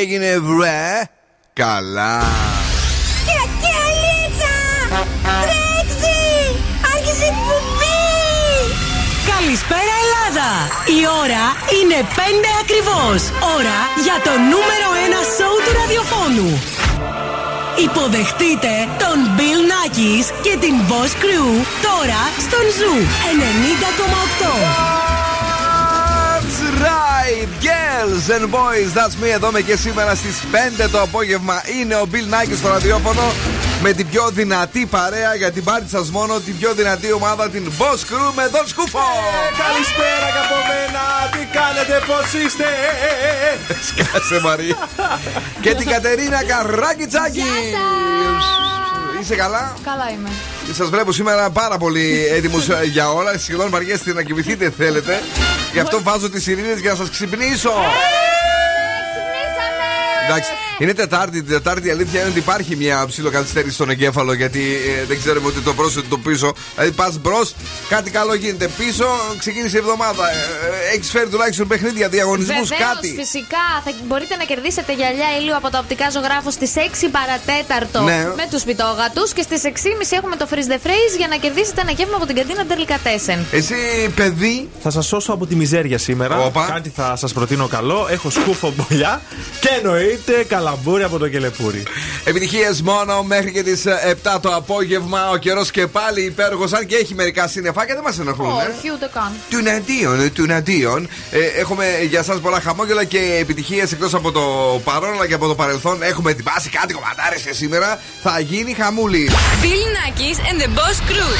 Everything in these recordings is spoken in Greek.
έγινε βρε; Καλά. Κακιαλίτσα Τρέξει Άρχισε η Καλησπέρα Ελλάδα. Η ώρα είναι 5 ακριβώς. Ώρα για το νούμερο 1 σοου του ραδιοφώνου Υποδεχτείτε τον Bill Nackis και την Boss Crew τώρα στον Zoo 90,8 right, girls and boys, that's me. Εδώ με και σήμερα στις 5 το απόγευμα είναι ο Bill Nike στο ραδιόφωνο με την πιο δυνατή παρέα για την πάρτι σας μόνο, την πιο δυνατή ομάδα, την Boss Crew με τον Σκούφο. Ε, καλησπέρα και από μένα, τι κάνετε, πώς είστε; Σκάσε Μαρή. και την Κατερίνα Καράκιτσάκη. Είσαι καλά; Καλά είμαι. Σας βλέπω σήμερα πάρα πολύ έτοιμους για όλα. Σχεδόν βαριέστε να κοιμηθείτε, θέλετε. Γι' αυτό βάζω τις ειρήνε για να σας ξυπνήσω. Εντάξει, είναι Τετάρτη. Την Τετάρτη η αλήθεια είναι ότι υπάρχει μια ψηλοκαθυστέρηση στον εγκέφαλο γιατί ε, δεν ξέρουμε ότι το πρόσωπο το πίσω. Δηλαδή πας μπρος, κάτι καλό γίνεται. Πίσω ξεκίνησε η εβδομάδα. Ε, ε Έχεις φέρει τουλάχιστον παιχνίδια, διαγωνισμούς, κάτι. Φυσικά θα μπορείτε να κερδίσετε γυαλιά ήλιο από τα οπτικά ζωγράφο στις 6 παρατέταρτο ναι. με τους πιτόγατους και στις 6.30 έχουμε το freeze the phrase για να κερδίσετε ένα γεύμα από την καντίνα Τερλικατέσεν. Εσύ, παιδί. Θα σας σώσω από τη μιζέρια σήμερα. Οπα. Κάτι θα σας προτείνω καλό. Έχω σκούφο μπολιά και εννοείται καλαμπούρι από το κελεπούρι. Επιτυχίες μόνο μέχρι και τις 7 το απόγευμα. Ο καιρός και πάλι υπέροχος, αν και έχει μερικά συννεφάκια, δεν μας ενοχλούν. Όχι, ούτε καν. Του τουναντίον. Ε, έχουμε για εσά πολλά χαμόγελα και επιτυχίες εκτός από το παρόν αλλά και από το παρελθόν. Έχουμε ετοιμάσει κάτι κομματάρες και σήμερα θα γίνει χαμούλη. Bill and the Boss Crew.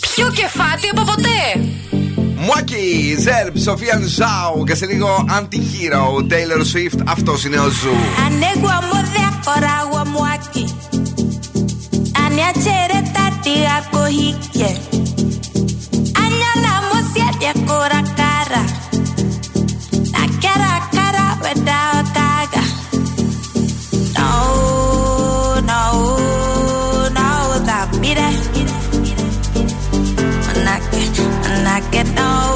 Πιο κεφάτι από ποτέ. Μουάκι, Ζερμπ, Σοφία Ζάου και σε λίγο Anti-Hero, Taylor Swift, αυτό είναι ο Ζου. Ανέγουα μου κοράγουα μουάκι. Ανιατσέρε τα τίγα κοχίκε. Ανιάνα μου σιέτια κόρα κάρα. Να κέρα κάρα βεντά οτάγα. No, no, now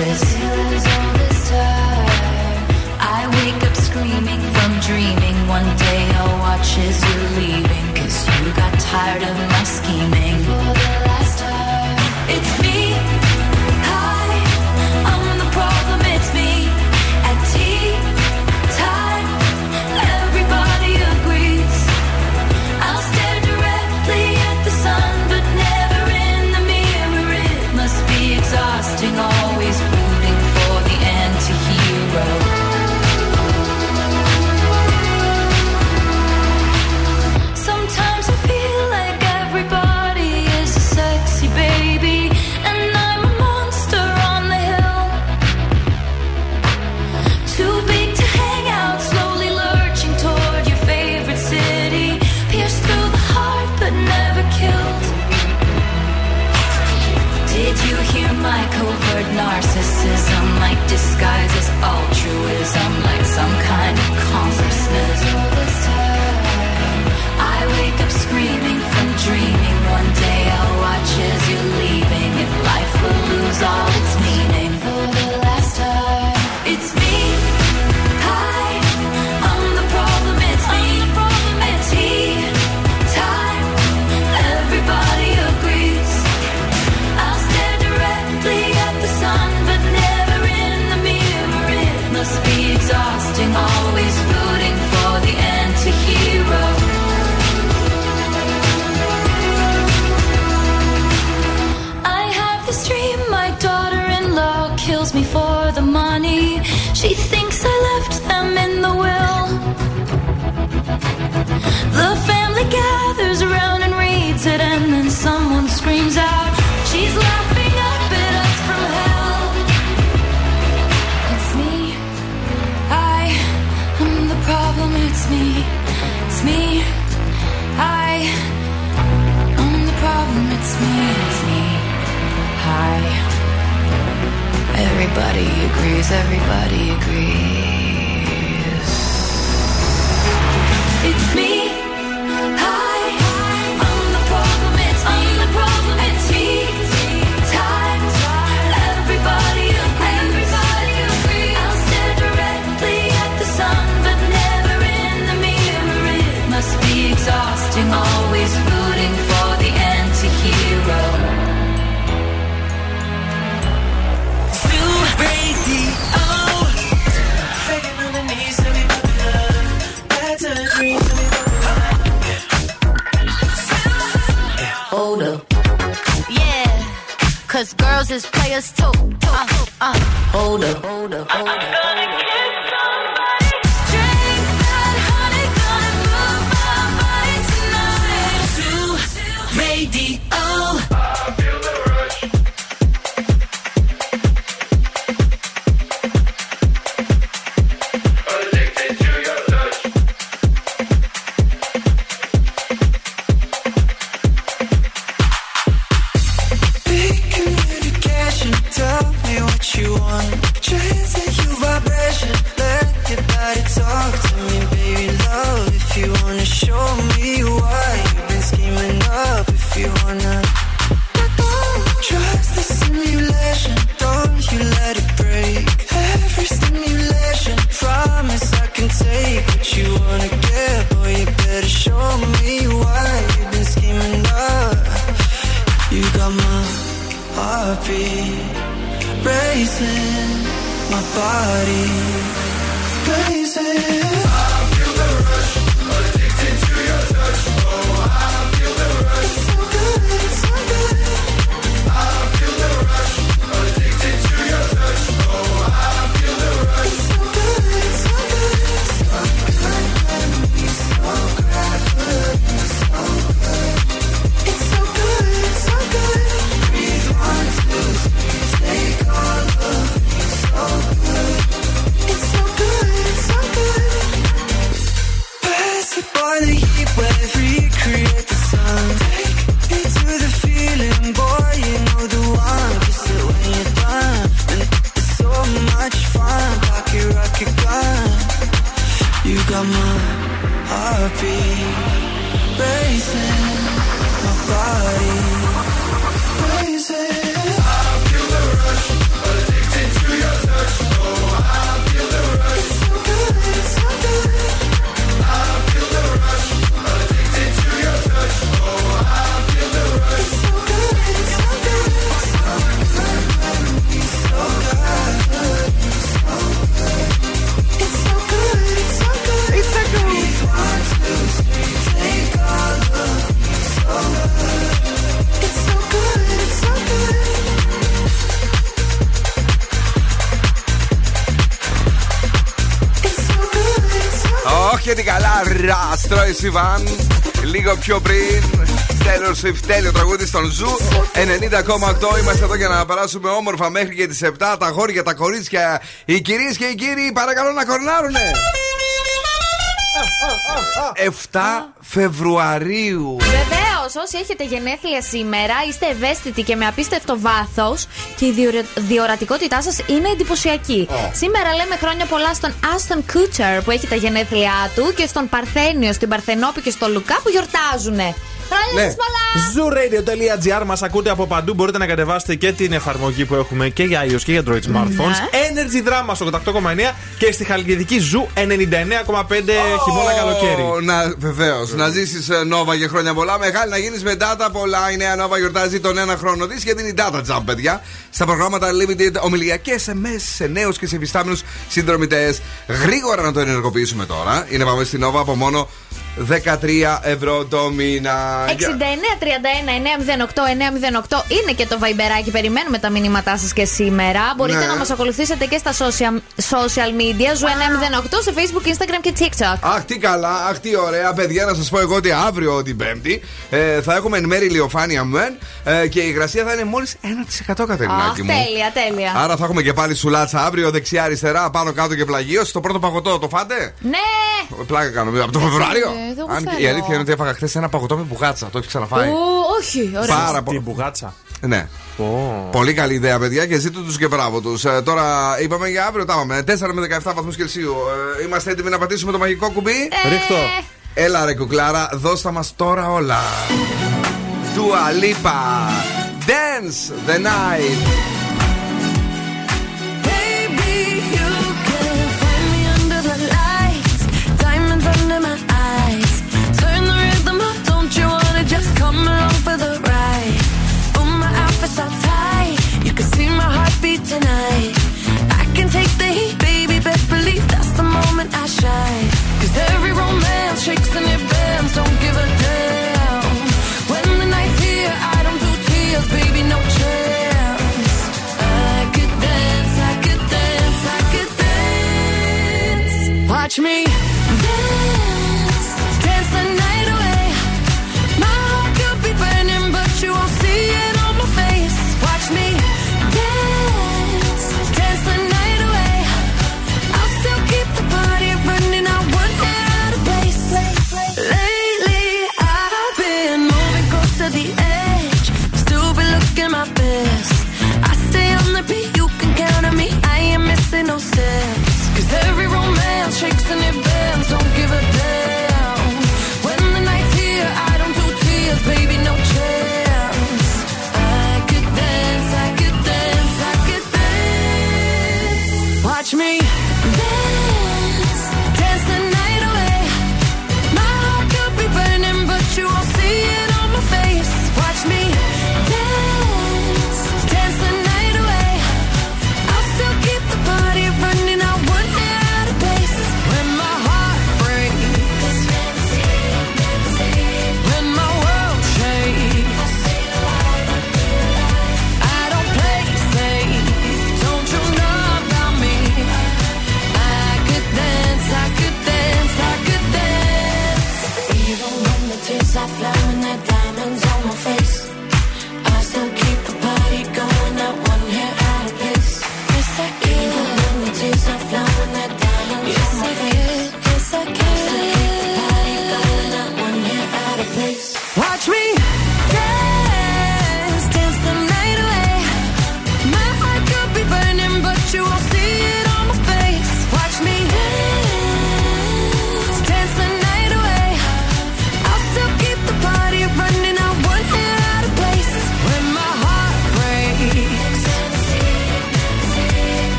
mattress. I wake up screaming from dreaming. One day I'll watch as you're leaving. Cause you got tired of my scheming. Racing, my body, racing. Καρά, Troye Sivan. Λίγο πιο πριν. Taylor Swift, τέλειο τραγούδι στον Zoo 90,8. Είμαστε εδώ για να περάσουμε όμορφα μέχρι και τις 7. Τα αγόρια, τα κορίτσια, οι κυρίες και οι κύριοι, παρακαλώ να κορνάρουνε. 7 Φεβρουαρίου. Βεβαίως, όσοι έχετε γενέθλια σήμερα, είστε ευαίσθητοι και με απίστευτο βάθος και η διορα- διορατικότητά σας είναι εντυπωσιακή. Σήμερα λέμε χρόνια πολλά στον Άστον Κούτσερ που έχει τα γενέθλιά του και στον Παρθένιο, στην Παρθενόπη και στο Λουκά που γιορτάζουνε. Χρόνια Ναι. σας πολλά! Zooradio.gr μας ακούτε από παντού. Μπορείτε να κατεβάσετε και την εφαρμογή που έχουμε και για iOS και για Android smartphones. Energy Drama στο 88,9 και στη Χαλκιδική Zoo 99,5 χειμώνα καλοκαίρι. Ω, Να, βεβαίως. Να ζήσεις Νόβα για χρόνια πολλά. Μεγάλη να γίνεις με data πολλά. Η νέα Νόβα γιορτάζει τον ένα χρόνο της και δίνει data jump, παιδιά. Στα προγράμματα Limited ομιλιακές SMS σε νέους και σε εφιστάμενου συνδρομητές. Γρήγορα να το ενεργοποιήσουμε τώρα. Είναι πάμε στην Νόβα από μόνο 13 ευρώ το μήνα. 69 31 908 908 είναι και το βαϊμπεράκι. Περιμένουμε τα μηνύματά σας και σήμερα. Μπορείτε Ναι. να μας ακολουθήσετε και στα social, social media. Zoo 908 σε Facebook, Instagram και TikTok. Αχ, τι καλά, αχ, τι ωραία, παιδιά. Να σας πω εγώ ότι αύριο την Πέμπτη ε, θα έχουμε εν μέρει ηλιοφάνεια μεν ε, και η υγρασία θα είναι μόλις 1% Αχ, Κατερινάκη μου. τέλεια, τέλεια. Άρα θα έχουμε και πάλι σουλάτσα αύριο, δεξιά-αριστερά, πάνω κάτω και πλαγίως. Το πρώτο παγωτό το φάγατε; Ναι! Πλάκα κάνω. Από το Φεβρουάριο; Ε, δεν Αν, θέλω. η αλήθεια είναι ότι έφαγα χθες ένα παγωτό με μπουγάτσα. Το έχεις ξαναφάει; Ου, όχι, ωραία. Πάρα Την πολύ. μπουγάτσα. Ναι. Ω. Πολύ καλή ιδέα, παιδιά, και ζήτω τους και μπράβο τους. Ε, τώρα είπαμε για αύριο, τα είπαμε. 4 με 17 βαθμούς Κελσίου. Ε, είμαστε έτοιμοι να πατήσουμε το μαγικό κουμπί; Ε, Ρίχτω. Έλα ρε κουκλάρα, δώστα μας τώρα όλα. Dua Lipa. Dance the night. Me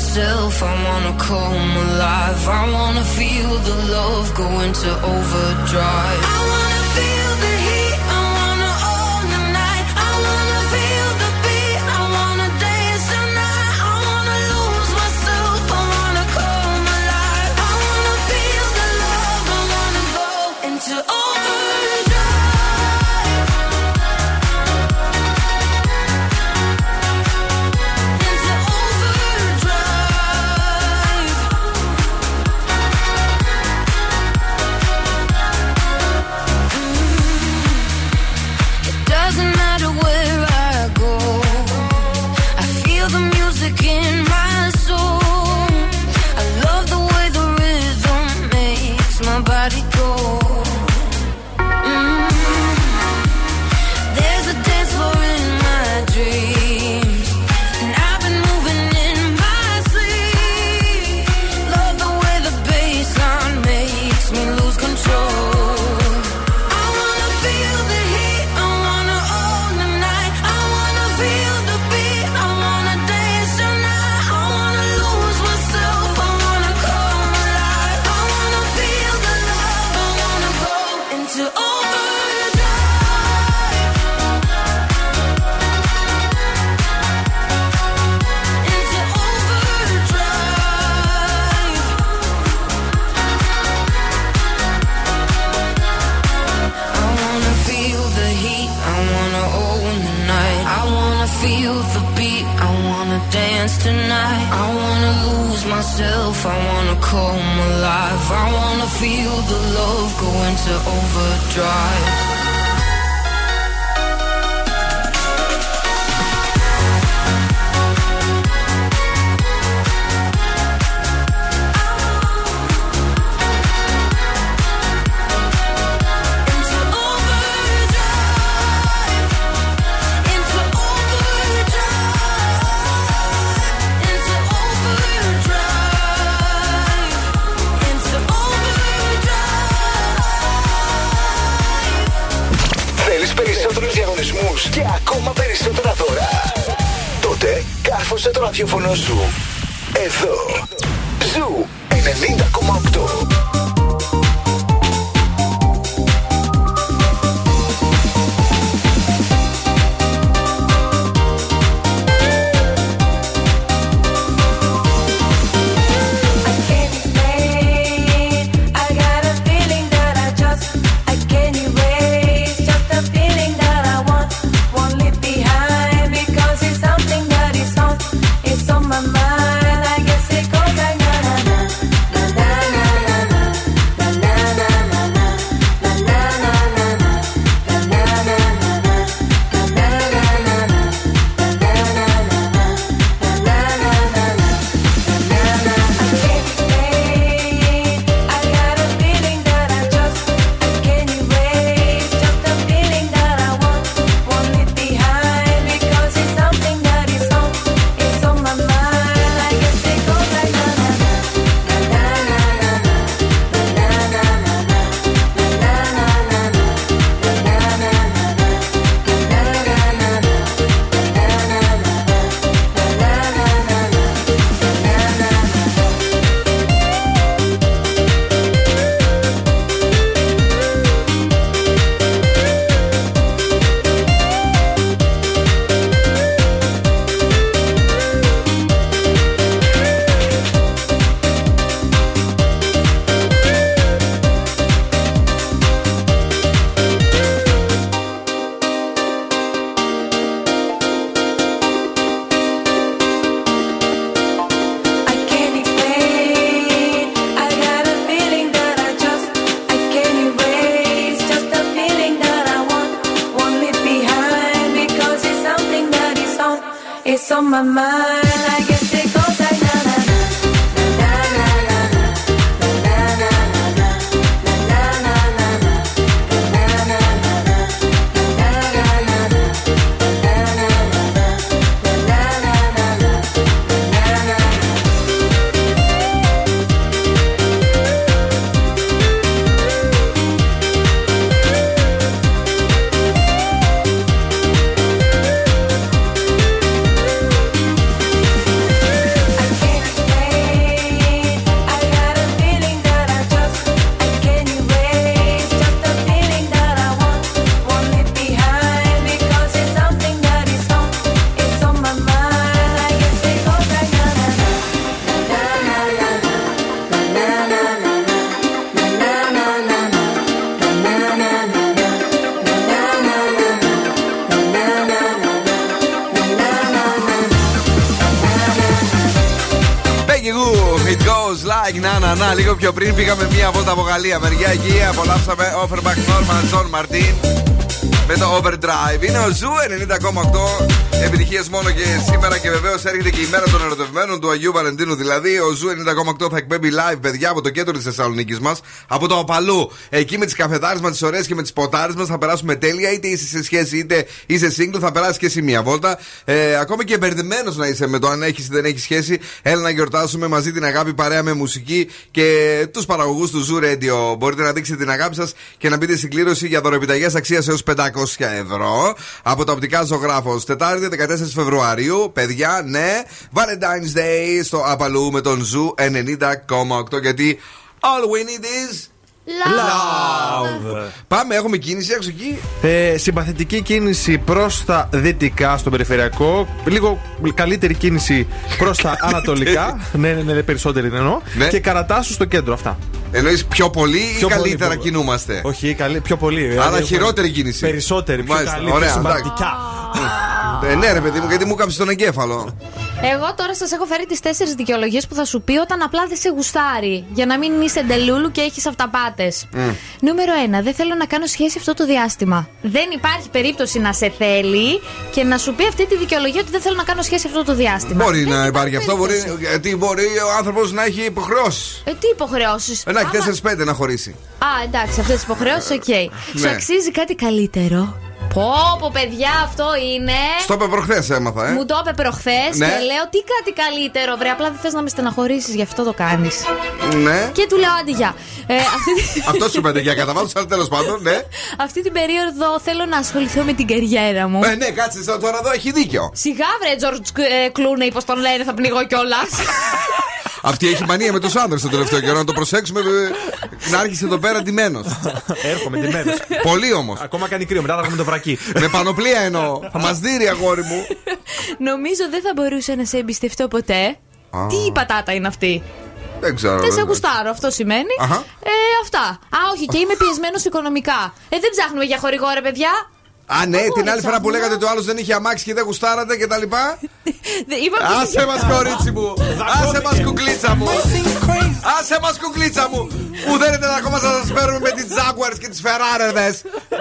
myself, I wanna come alive. I wanna feel the love go into overdrive. Πιο πριν πήγαμε μία βόλτα από Γαλλία. Μεριά εκεί απολαύσαμε Ofenbach Norma Jean Martine με το Overdrive. Είναι ο Zoo 90,8. Επιτυχίες μόνο και σήμερα και βεβαίως έρχεται και η μέρα των ερωτευμένων του Αγίου Βαλεντίνου. Δηλαδή, ο Zoo 90,8 θα εκπέμπει live, παιδιά, από το κέντρο της Θεσσαλονίκης μας, από το Απαλού. Εκεί με τις καφετάρες μας, τις ωραίες και με τις ποτάρες μας θα περάσουμε τέλεια. Είτε είσαι σε σχέση, είτε είσαι single, θα περάσεις και εσύ μία βόλτα. Ε, ακόμα και μπερδεμένος να είσαι με το αν έχεις ή δεν έχεις σχέση. Έλα να γιορτάσουμε μαζί την αγάπη παρέα με μουσική και τους παραγωγούς του Zoo Radio. Μπορείτε να δείξετε την αγάπη σας και να μπείτε στην κλήρωση για δωρεπιταγές αξίας έως 500 ευρώ από τα οπτικά ζωγράφος. Τετάρτη 14 Φεβρουαρίου, παιδιά, ναι, Valentine's Day στο Απαλού με τον Zoo 90,8 γιατί all we need is. Love. Πάμε, έχουμε κίνηση έξω εκεί. Ε, συμπαθητική κίνηση προς τα δυτικά στον περιφερειακό. Λίγο καλύτερη κίνηση προς τα ανατολικά. ναι, ναι, ναι, περισσότερη εννοώ. Ναι. Και καρατάσου στο κέντρο αυτά. Εννοείς πιο πολύ Πιο ή πολύ, καλύτερα πιο- κινούμαστε; Όχι, καλή, πιο πολύ. Άρα Δηλαδή, χειρότερη κίνηση. Περισσότερη, πιο Μάλιστα, καλή, πιο ωραία, συμπαθητικά. Ε, ναι, ρε παιδί μου, γιατί μου κάψει τον εγκέφαλο. Εγώ τώρα σας έχω φέρει τις τέσσερις δικαιολογίες που θα σου πει όταν απλά δεν σε γουστάρει. Για να μην είσαι ντελούλου και έχεις αυταπάτες. Νούμερο 1. Δεν θέλω να κάνω σχέση αυτό το διάστημα. Δεν υπάρχει περίπτωση να σε θέλει και να σου πει αυτή τη δικαιολογία ότι δεν θέλω να κάνω σχέση αυτό το διάστημα. Μπορεί Δεν να υπάρχει αυτό, μπορεί, περίπτωση. γιατί μπορεί ο άνθρωπος να έχει υποχρεώσεις. Ε, τι υποχρεώσεις; Ε, Να έχει 4-5 να χωρίσει. Α, εντάξει, αυτές τις υποχρεώσεις, οκ. Σου Ναι. αξίζει κάτι καλύτερο; Πω, πω, παιδιά, αυτό είναι. Στο είπε προχθές, έμαθα, ε. Μου το είπε προχθές Ναι. και λέω τι κάτι καλύτερο, βρε. Απλά δεν θες να με στεναχωρήσεις, γι' αυτό το κάνεις. Ναι. Και του λέω άντε γεια. Ε, αυτή, Αυτό σου είπατε για κατά βάθος, αλλά τέλος πάντων, ναι. αυτή την περίοδο θέλω να ασχοληθώ με την καριέρα μου. Ε, ναι, κάτσε τώρα εδώ, έχει δίκιο. Σιγά βρε, Τζορτζ Κλούνεϊ, πώς τον λένε, θα πνιγώ κιόλας. Αυτή έχει μανία με τους άνδρες το τελευταίο καιρό, να το προσέξουμε. ε, Να άρχισε εδώ πέρα ντυμένος. Έρχομαι ντυμένος. Πολύ όμως. Ακόμα κάνει κρύο, μετά θα έχουμε το βρακί. Με πανοπλία εννοώ. Θα μας δίνει, αγόρι μου. Νομίζω δεν θα μπορούσα να σε εμπιστευτώ ποτέ. Α. Τι πατάτα είναι αυτή; Δεν ξέρω. Δεν σε βέβαια. γουστάρω, αυτό σημαίνει. Αχα. Ε, αυτά. Α, όχι, και είμαι πιεσμένος οικονομικά. Ε, δεν ψάχνουμε για χορηγό, ρε παιδιά. Α, ναι, την άλλη Αγόρι, φορά που τσαμά. λέγατε ότι ο άλλο δεν είχε αμάξι και δεν γουστάρατε και τα λοιπά. Δεν- είπαμε- Άσε μα, κορίτσι μου! Άσε μα, κουκλίτσα μου! Άσε μα, κουκλίτσα μου! Που δένετε ακόμα να σα παίρνουμε με τι Jaguars και τι Ferrari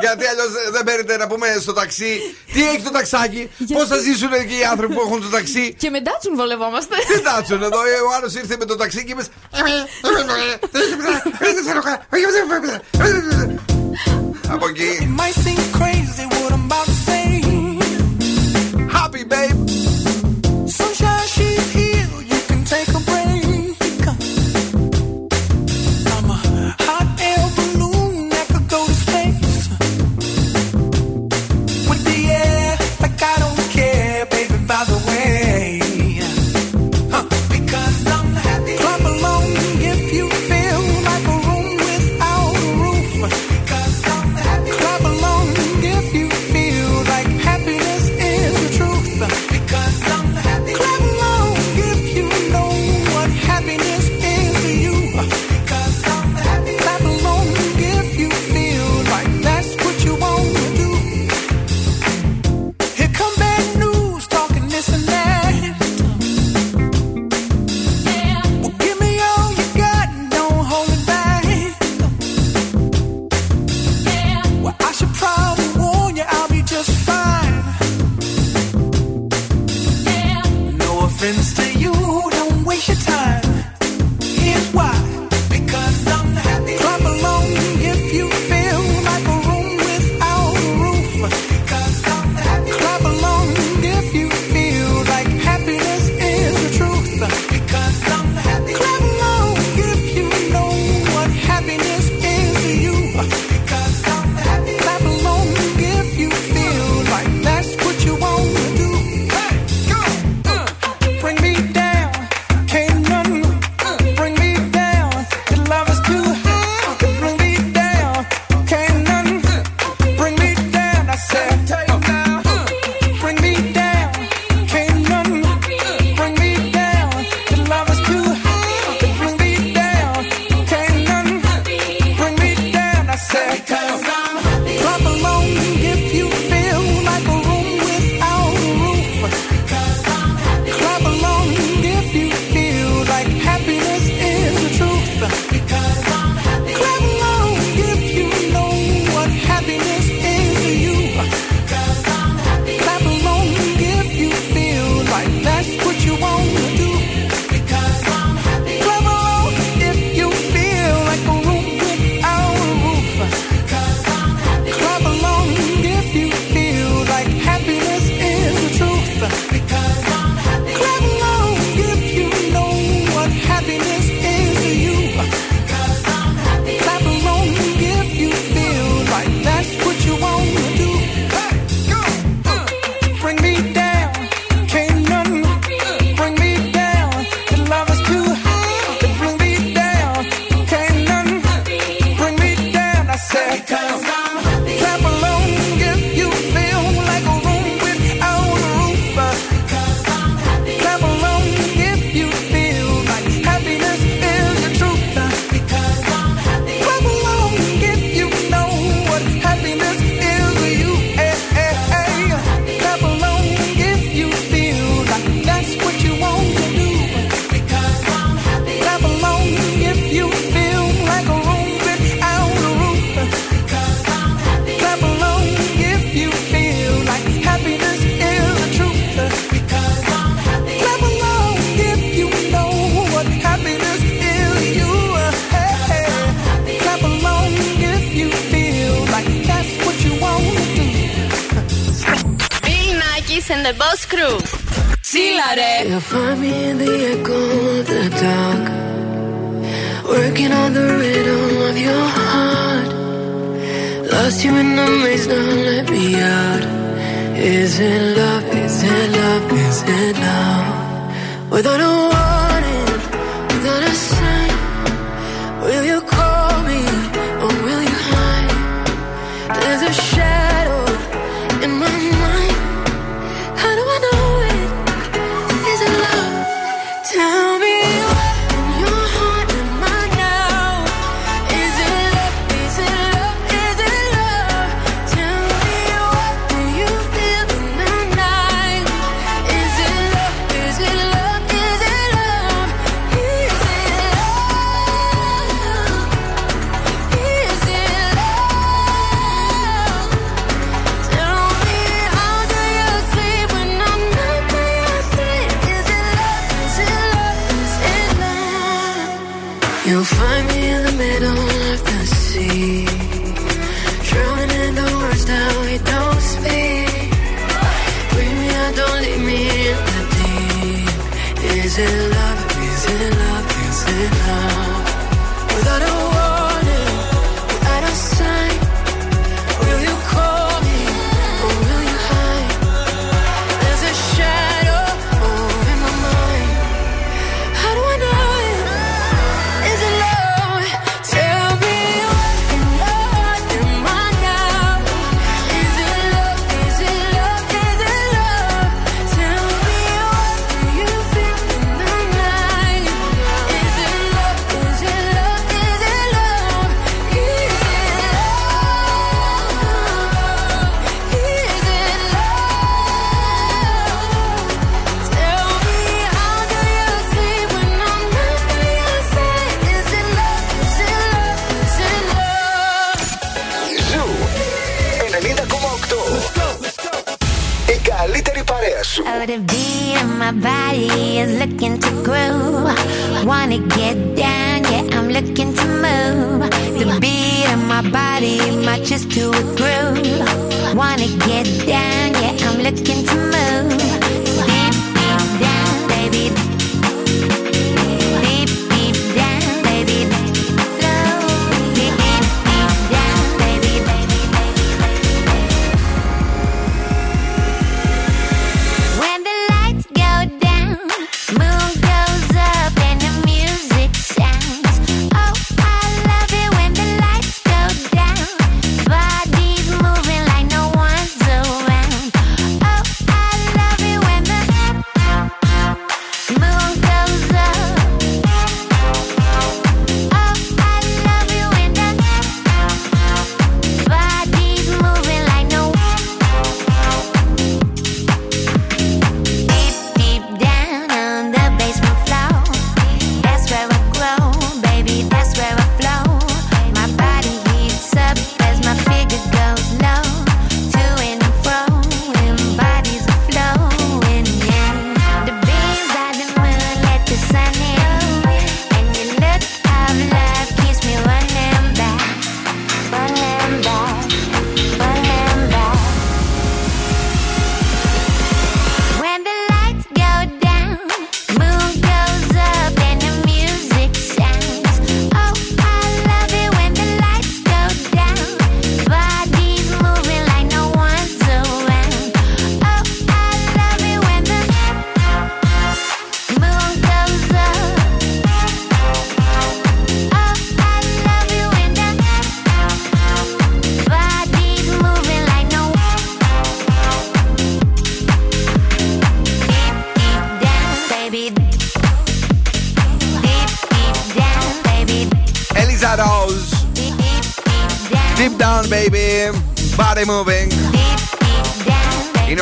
Γιατί αλλιώ δεν παίρνετε να πούμε στο ταξί. Τι έχει το ταξάκι, πώ θα ζήσουν εκεί οι άνθρωποι που έχουν το ταξί. Και με ντάτσουν βολευόμαστε. Τι τάτσουν εδώ, ε, ο άλλο ήρθε με το ταξί και είπε. Από εκεί. Crazy what I'm about to say. Happy babe.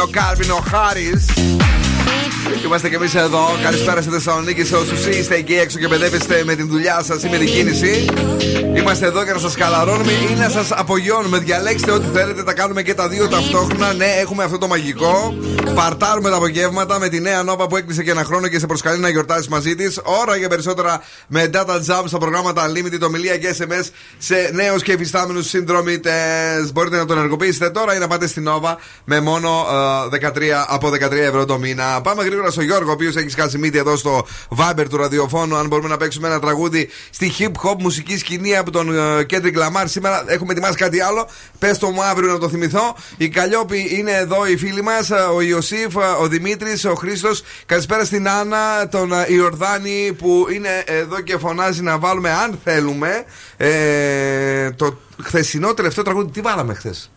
Ο Κάλβιν ο Χάρις. Deep, Είμαστε και εμείς εδώ. Καλησπέρα στη Θεσσαλονίκη σε όσους είστε εκεί έξω και παιδεύεστε με την δουλειά σας ή με την κίνηση. Είμαστε εδώ για να σας καλαρώνουμε ή να σας απογειώνουμε. Διαλέξτε ό,τι θέλετε, τα κάνουμε και τα δύο ταυτόχρονα. Ναι, έχουμε αυτό το μαγικό. Παρτάρουμε τα απογεύματα με τη νέα νόβα που έκλεισε και ένα χρόνο και σε προσκαλεί να γιορτάσει μαζί της. Ώρα για περισσότερα με data jump στα προγράμματα Unlimited, ομιλία και SMS σε νέους και εφιστάμενους συνδρομητές. Μπορείτε να τον ενεργοποιήσετε τώρα ή να πάτε στην Νόβα με μόνο ε, 13 από 13 ευρώ το μήνα. Πάμε γρήγορα στο Γιώργο, ο οποίος έχει σκάσει μύτη εδώ στο Viber του ραδιοφώνου. Αν μπορούμε να παίξουμε ένα τραγούδι στη hip hop μουσική σκηνή από τον ε, Kendrick Lamar. Σήμερα έχουμε ετοιμάσει κάτι άλλο. Πες το μου αύριο να το θυμηθώ. Η Καλλιόπη είναι εδώ, οι φίλοι μας. Ο Ιωσήφ, ο Δημήτρης, ο Χρήστος. Καλησπέρα στην Άννα, τον ε, Ιορδάνη που είναι εδώ και φωνάζει να βάλουμε, αν θέλουμε, ε, το χθεσινό τελευταίο τραγούδι. Τι βάλαμε χθες;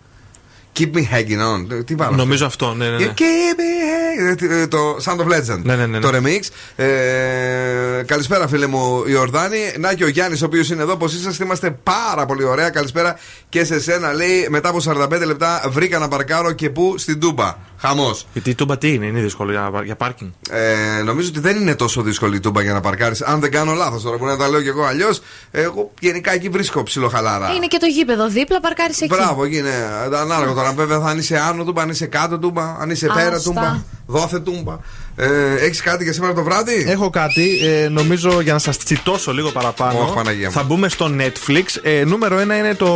Keep me hanging on. Τι βάλαμε. Νομίζω αυτό, ναι, ναι. ναι. Keep me hanging- ε, Το Sound of Legend. Ναι, ναι, ναι, ναι. Το remix. Ε, καλησπέρα, φίλε μου Ιορδάνη. Να και ο Γιάννης, ο οποίος είναι εδώ. Πώς είσαστε, είμαστε πάρα πολύ ωραία. Καλησπέρα και σε σένα. Λέει μετά από 45 λεπτά βρήκα να παρκάρω και πού; Στην Τούμπα. Χαμός. Γιατί η τούμπα τι είναι, είναι δύσκολο για, για πάρκινγκ. Ε, νομίζω ότι δεν είναι τόσο δύσκολη η Τούμπα για να παρκάρεις. Αν δεν κάνω λάθος τώρα, μπορεί να τα λέω κι εγώ αλλιώς. Εγώ γενικά εκεί βρίσκω ψιλοχαλάρα. Είναι και το γήπεδο δίπλα, παρκάρεις εκεί. Μπράβο, είναι ανάλογα τώρα. Βέβαια, θα αν είσαι άνω τούμπα, αν είσαι κάτω τούμπα, αν είσαι πέρα Άστα. τούμπα, δόθε τούμπα. Ε, Έχεις κάτι για σήμερα το βράδυ; Έχω κάτι, ε, νομίζω για να σας τσιτώσω λίγο παραπάνω. Ωχ, Παναγία μου. θα μπούμε στο Netflix. Ε, νούμερο ένα είναι το,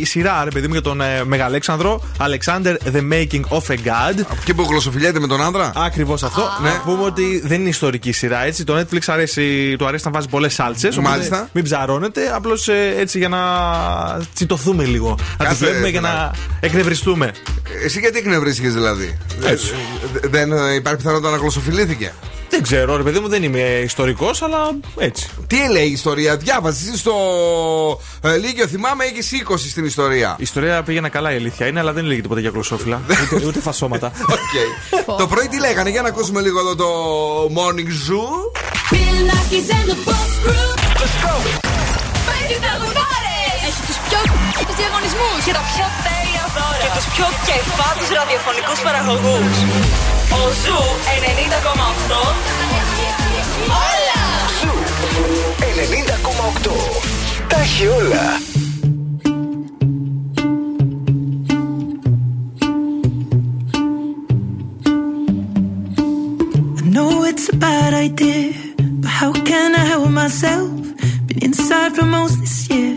η σειρά, ρε παιδί μου, για τον ε, Μεγαλέξανδρο. Alexander The Making of a God. Και που γλωσσοφιλιέται με τον άνδρα. Ακριβώς αυτό. Ναι. Να πούμε ότι δεν είναι ιστορική σειρά έτσι. Το Netflix αρέσει, του αρέσει να βάζει πολλές σάλτσες. Μάλιστα. Μην ψαρώνετε. Απλώς έτσι για να τσιτωθούμε λίγο. Να τη Κάτσε, βλέπουμε για δηλαδή. να εκνευριστούμε. Εσύ γιατί εκνευρίστηκες δηλαδή; Έτσι. Ε, Δεν ε, υπάρχει πιθανότητα να γλωσσοφιλήθηκε. Δεν ξέρω, ρε παιδί μου, δεν είμαι ιστορικός, αλλά έτσι. Τι λέει η ιστορία, διάβασες εσύ στο ε, Λύκειο, θυμάμαι, έχεις 20 στην ιστορία. Η ιστορία πήγαινε καλά η αλήθεια είναι, αλλά δεν λέγεται τίποτα για γλωσσόφιλα. ούτε, ούτε φασώματα. Οκ. το πρωί τι λέγανε, για να ακούσουμε λίγο εδώ το Morning Zoo. Έχει τους πιο τους διαγωνισμούς και τα πιο τέλεια δώρα και τους πιο κεφάτους ραδιοφωνικούς παραγωγούς. Ο Zoo 90,8 Όλα! Zoo 90,8. Τα έχει όλα. I know it's a bad idea, but how can I help myself? Been inside for most this year,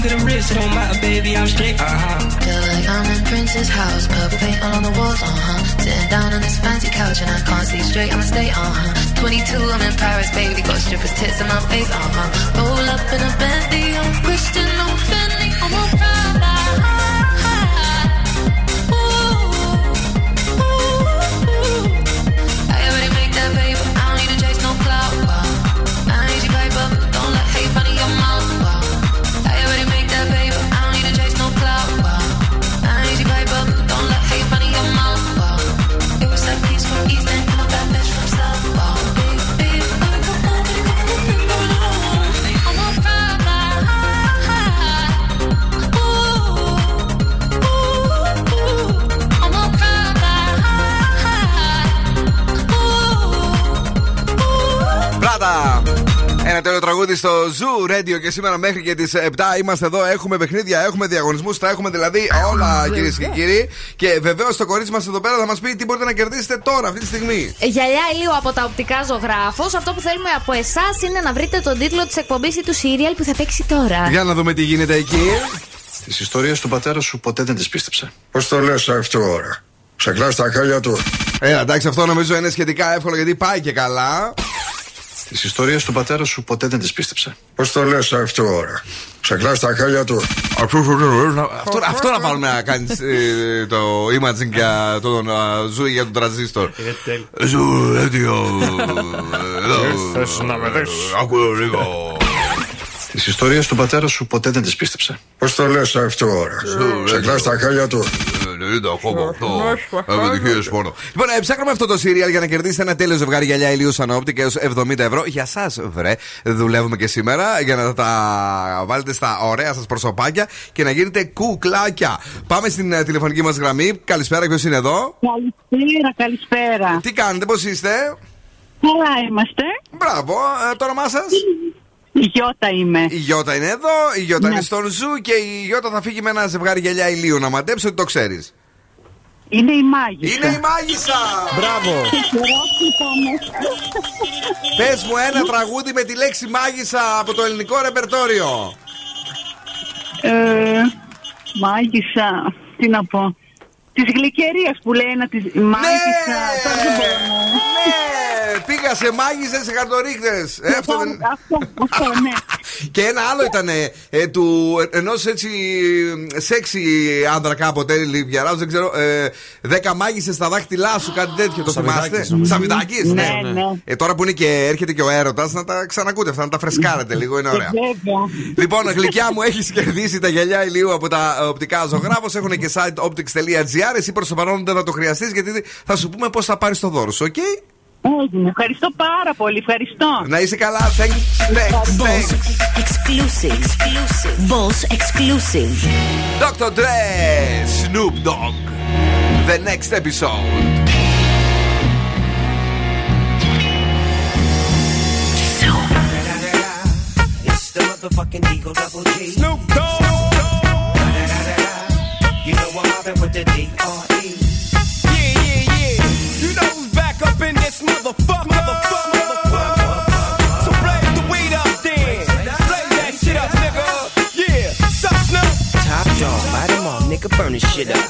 I might take it don't matter, baby, I'm straight, ah. Feel like I'm in Prince's house, purple paint all on the walls, uh huh. Sitting down on this fancy couch and I can't see straight, I'ma stay, uh huh. 22, I'm in Paris, baby, got strippers' tits in my face, uh huh. Roll up in a Bentley, I'm Christian, I'm Fendi, I'm a Prada. Ένα τέλειο τραγούδι στο Zoo Radio και σήμερα μέχρι και τις 7 είμαστε εδώ. Έχουμε παιχνίδια, έχουμε διαγωνισμούς, τα έχουμε δηλαδή όλα κυρίες και κύριοι. Και βεβαίως το κορίτσι μας εδώ πέρα θα μας πει τι μπορείτε να κερδίσετε τώρα, αυτή τη στιγμή. Γυαλιά ηλίου από τα οπτικά ζωγράφος. Αυτό που θέλουμε από εσάς είναι να βρείτε τον τίτλο της εκπομπής ή του σύριαλ που θα παίξει τώρα. Για να δούμε τι γίνεται εκεί. Τις ιστορίες του πατέρα σου ποτέ δεν τις πίστεψα. Πώς το λες αυτό ώρα; Σε κλάσει τα χάλια του. Ε, εντάξει, αυτό νομίζω είναι σχετικά εύκολο γιατί πάει και καλά. Τις ιστορίες του πατέρα σου ποτέ δεν τις πίστεψα. Πώς το λες αυτό ώρα. Σε κλάσει τα χάλια του. Αυτό, αυτό να πάρουμε να κάνεις το imaging για τον Ζου ή για τον τραζίστορ. Ζου, έτοιο. Θες να με δεις. Ακούω λίγο. Τι ιστορίε του πατέρα σου ποτέ δεν τι πίστεψα. Πώς το λες αυτό ώρα. Σε κλάσεις τα χάλια του. 90,8 επιτυχίε μόνο. Λοιπόν, ε, ψάχνουμε αυτό το σύριαλ για να κερδίσετε ένα τέλειο ζευγάρι γυαλιά ηλίου Σανόπτη και έω 70 ευρώ. Για εσάς, βρε. Δουλεύουμε και σήμερα για να τα βάλετε στα ωραία σας προσωπάκια και να γίνετε κουκλάκια. Πάμε στην ε, τηλεφωνική μας γραμμή. Καλησπέρα, ποιος είναι εδώ; Καλησπέρα, καλησπέρα. Τι κάνετε, πώς είστε; Καλά είμαστε. Μπράβο, ε, το όνομά σας; Η Γιώτα είμαι. Η Γιώτα είναι εδώ, η Γιώτα Ναι. είναι στον Zoo και η Γιώτα θα φύγει με ένα ζευγάρι γυαλιά ηλίου. Να μαντέψω ότι το ξέρεις. Είναι η Μάγισσα. Είναι η Μάγισσα! Μπράβο! Πες μου ένα τραγούδι με τη λέξη Μάγισσα από το ελληνικό ρεπερτόριο. Ε, μάγισσα, τι να πω. Της γλυκερίας που λέει ένα τη. Μάγισσα. τώρα δεν μπορώ να- Ναι! Πήγα σε μάγισσες σε χαρτορίχτες. Ε, αυτό δεν. Αυτό, αυτό, ναι. Και ένα άλλο ήταν ε, του ενός έτσι σεξι άντρα κάποτε, Λιβιαρά, δεν ξέρω. Ε, δέκα μάγισσες στα δάχτυλά σου, κάτι τέτοιο. Το Σαββιδάκης, θυμάστε; νομίζω. Σαββιδάκης, Ναι, ναι. ναι. Ε, τώρα που είναι και έρχεται και ο έρωτας, να τα ξανακούτε αυτά, να τα φρεσκάρετε λίγο, είναι ωραία. Βέβαια. Λοιπόν, γλυκιά μου, έχεις κερδίσει τα γυαλιά ηλίου από τα οπτικά Ζωγράφο. Έχουν και site optics.gr. Εσύ προς το παρόν δεν θα το χρειαστείς γιατί θα σου πούμε πώς θα πάρεις το δώρο σου, οκ; Έγινε. Ευχαριστώ πάρα πολύ. Ευχαριστώ. Να είσαι καλά. Thanks, thanks, thanks. Exclusive. Exclusive. Boss exclusive. Dr. Dre, Snoop Dogg. The next episode. It's the motherfucking Eagle Double G. Snoop Dogg. You know I'm mobbing with the D.R.E. burn this shit up.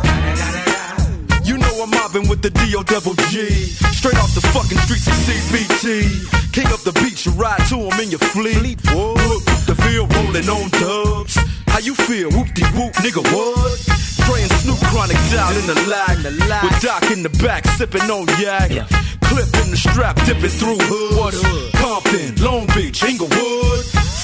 I'm mobbing with the D.O. Double G. Straight off the fucking streets of CBT. King up the beach, you ride to him in your fleet. Whoa, the field rolling on dubs. How you feel? Whoop de whoop, nigga, what? And Snoop Chronic down in the lag. With Doc in the back, sipping on yak. Clip in the strap, dipping through hoods. Compton, Long Beach, Inglewood.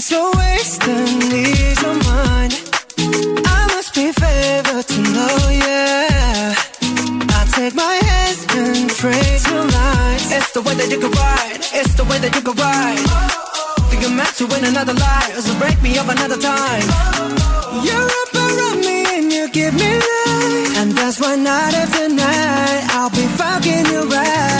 I guess you're wasting ease of mind. I must be favored to know, yeah. I take my hands and trace your lines. It's the way that you can ride. It's the way that you can ride. Think I'm meant to win another life, so break me up another time. You're up around me and you give me life, and that's why night after night I'll be fucking you right.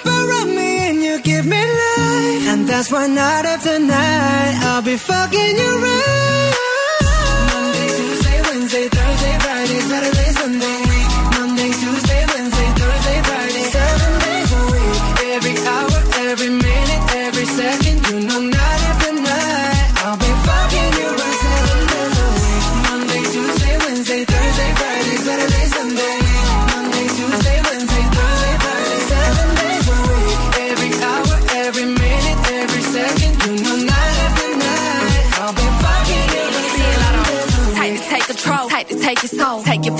around me you give me life. And that's why night after night I'll be fucking you right.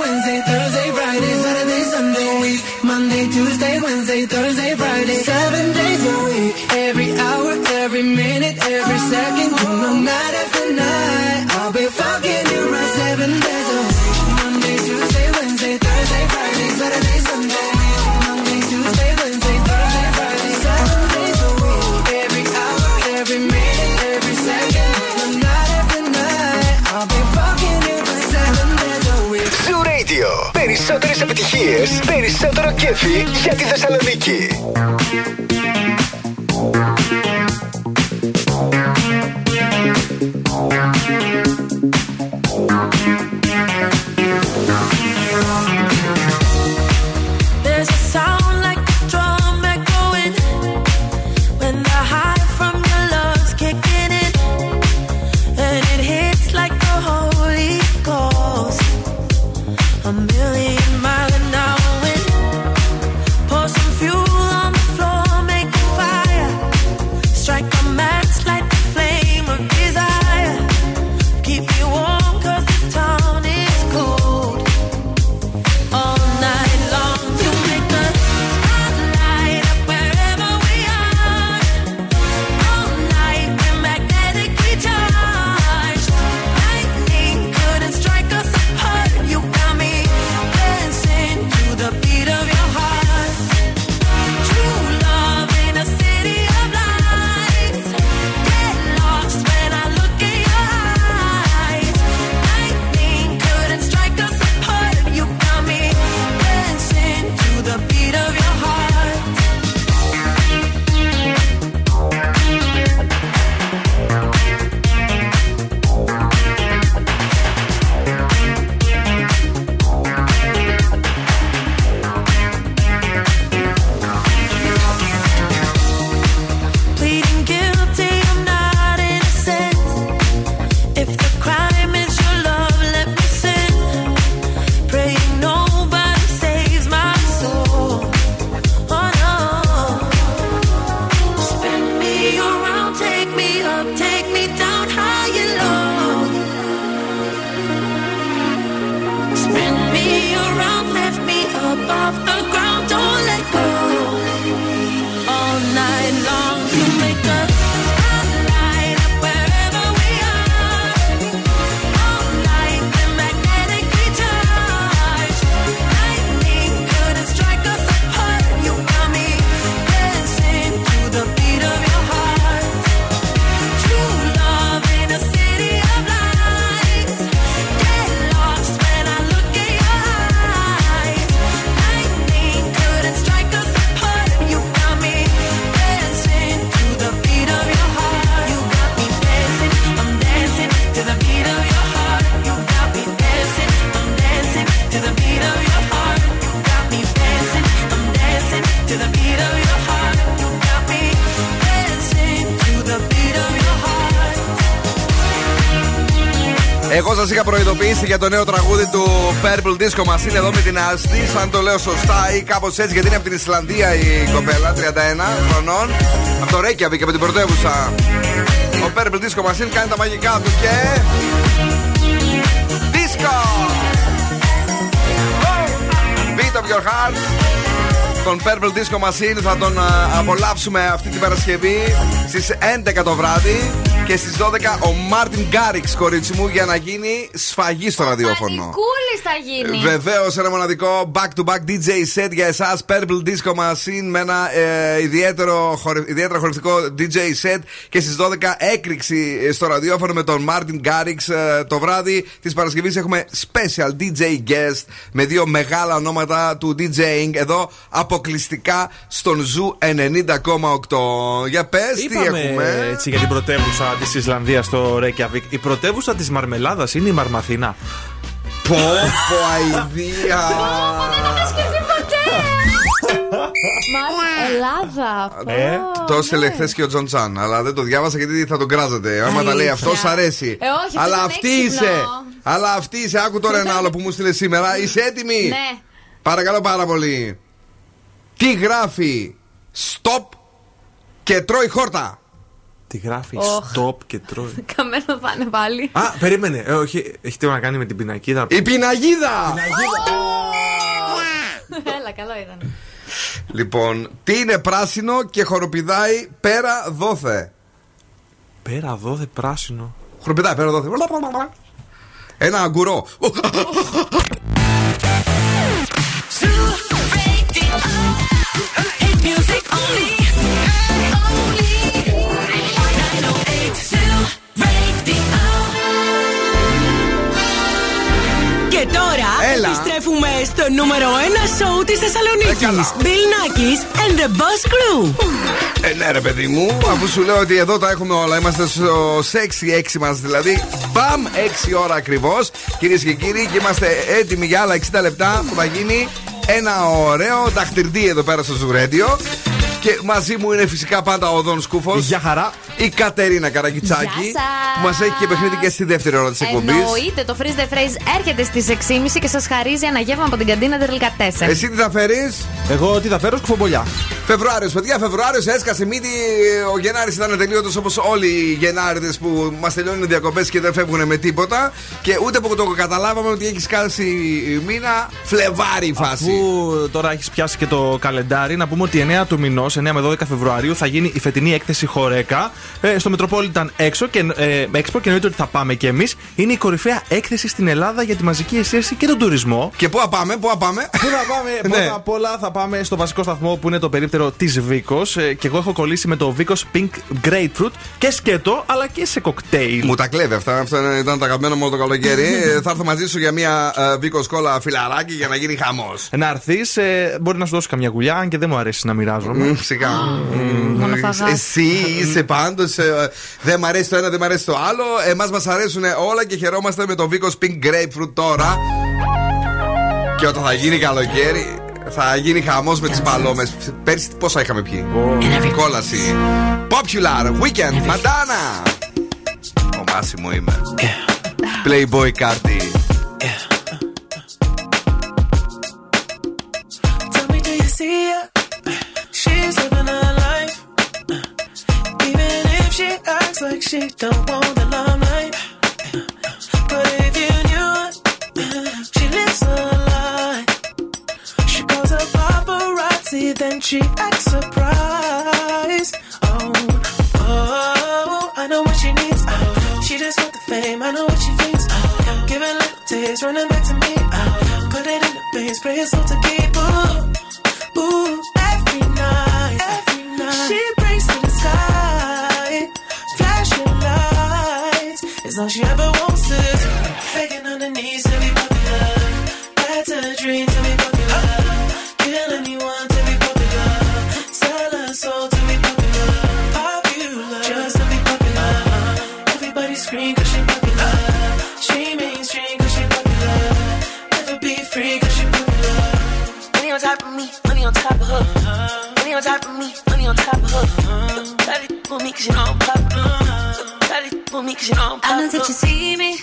Wednesday, Thursday, Friday, Saturday, Sunday, week. Monday, Tuesday, Wednesday, Thursday, Friday, seven days επιτυχίες, περισσότερο κέφι για τη Θεσσαλονίκη. Είχα προειδοποιήσει για το νέο τραγούδι του Purple Disco Machine εδώ με την Άστη. Αν το λέω σωστά ή κάπως έτσι, γιατί είναι από την Ισλανδία η κοπέλα, 31 χρονών. Από το Reykjavik, από την πρωτεύουσα. Ο Purple Disco Machine κάνει τα μαγικά του και. Disco! Beat of your heart. Τον Purple Disco Machine θα τον α, απολαύσουμε αυτή την Παρασκευή στις 11 το βράδυ και στις 12 ο Martin Garrix, κορίτσι μου, για να γίνει σφαγή στο ραδιόφωνο. Κούλη θα γίνει. Βεβαίως, ένα μοναδικό back to back DJ set για εσάς. Purple Disco Machine με ένα ε, ιδιαίτερο, χορε, ιδιαίτερα χορευτικό DJ set. Και στις 12 έκρηξη στο ραδιόφωνο με τον Martin Garrix. Ε, το βράδυ της Παρασκευής έχουμε special DJ guest με δύο μεγάλα ονόματα του DJing εδώ αποκλειστικά στον Zoo 90,8. Για πες, τι Είπαμε έχουμε; έτσι για την πρωτεύουσα της Ισλανδίας στο Reykjavik. Η πρωτεύουσα της Μαρμελάδας είναι η Μαρμαθίνα. Πω, πω, αηδία. Μα Ελλάδα. Ε, το έστειλε χθες και ο Τζον Τσάν. Αλλά δεν το διάβασα γιατί θα τον κράζατε. Άμα τα λέει αυτός, σ' αρέσει. Ε, όχι, αυτό Αλλά είναι αυτή έξυπνο. είσαι. Αλλά αυτή είσαι. Άκου τώρα ένα άλλο που μου στείλε σήμερα. Είσαι έτοιμη; Ναι. Παρακαλώ πάρα πολύ. Τι γράφει; Stop και τρώει χόρτα. Τι γράφει Οχ. stop και τρώει. Καμένο πάνε πάλι. Α, περίμενε. Ε, όχι, έχει τίποτα να κάνει με την πινακίδα. Η πιναγίδα! Έλα, καλό ήταν. Λοιπόν, τι είναι πράσινο και χοροπηδάει πέρα δόθε. Πέρα εδώ, δε πράσινο. Χοροπηδάει πέρα δόθε. Ένα αγκουρό. Και Έλα. επιστρέφουμε στο νούμερο 1 σοου της Θεσσαλονίκης. Bill Nackis and the Boss Crew. Ε, ναι, ρε παιδί μου, αφού σου λέω ότι εδώ τα έχουμε όλα. Είμαστε στο sexy 6 μας, δηλαδή. Μπαμ, 6 ώρα ακριβώς. Κυρίες και κύριοι, και είμαστε έτοιμοι για άλλα 60 λεπτά που θα γίνει ένα ωραίο ταχτυρντή εδώ πέρα στο Ζουρέντιο. Και μαζί μου είναι φυσικά πάντα ο Δον Σκούφος. Γεια χαρά. Η Κατερίνα Καραγκιτσάκη. Γεια σας. Που μας έχει και παιχνίδι και στη δεύτερη ώρα της εκπομπής. Εννοείται, το Freeze the Phrase έρχεται στις 6.30 και σας χαρίζει ένα γεύμα από την καντίνα Τερλικατέσεν. Εσύ τι θα φέρεις; Εγώ τι θα φέρω, σκουφομπολιά. Φεβρουάριος, παιδιά, Φεβρουάριος έσκασε μύτη. Ο Γενάρης ήταν τελείωτο όπως όλοι οι Γενάριδες που μας τελειώνουν οι διακοπές και δεν φεύγουν με τίποτα. Και ούτε που το καταλάβαμε ότι έχεις σκάσει μήνα Φλεβάρι η φάση. Αφού τώρα έχεις πιάσει και το καλεντάρι, να πούμε ότι 9 του μηνός, 9 με 12 Φεβρουαρίου, θα γίνει η φετινή έκθεση Χορέκα ε, στο Metropolitan έξω και, ε, Expo και εννοείται ότι θα πάμε κι εμείς. Είναι η κορυφαία έκθεση στην Ελλάδα για τη μαζική εστίαση και τον τουρισμό. Και πού θα πάμε, πού θα πάμε; Πού θα πάμε, Ναι. πρώτα απ' όλα θα πάμε στο βασικό σταθμό που είναι το περίπτερο της Βίκος. Και εγώ έχω κολλήσει με το Βίκος Pink Grapefruit και σκέτο, αλλά και σε κοκτέιλ. Μου τα κλέβει αυτά. Αυτό ήταν το αγαπημένο μου το καλοκαίρι. Ε, θα έρθω μαζί σου για μια ε, βίκος κόλλα φιλαράκι για να γίνει χαμός. Να έρθεις, ε, μπορεί να σου δώσω καμιά γουλιά, αν και δεν μου αρέσει να μοιράζομαι. Φυσικά. Μόνο θα γράφει. Εσύ είσαι πάντω. δεν μ' αρέσει το ένα, δεν μ' αρέσει το άλλο. Εμάς μας αρέσουν όλα και χαιρόμαστε με το Βίκος Pink Grapefruit τώρα. Και όταν θα γίνει καλοκαίρι, θα γίνει χαμός με τις παλόμε. Πέρσι πόσα είχαμε πιει; Κόλαση. Popular Weekend Madonna. Ο Μάσιμο είμαι. Playboy Cardi. Tell me, do you see her? She's living her life. Even if she acts like she don't want the limelight. But if you knew she lives a lie. She calls her paparazzi, then she acts surprised. Oh, oh, I know what she needs. Oh, she just want the fame. I know what she thinks. Oh, give a little taste, running back to me. Oh, put it in the veins, spray it so to keep. Ooh, ooh, every night, every night. She all she ever wants is begging on her knees to be popular. That's a dream to be popular. Kill anyone to be popular. Sell her soul to be popular. Popular, just to be popular. Everybody scream 'cause she popular. She mainstream 'cause she popular. Never be free 'cause she popular. Money on top of me, money on top of her. Money on top of me, money on top of her. Daddy for me cause you know I'm popular. For me cause you know I'm I know that you see me.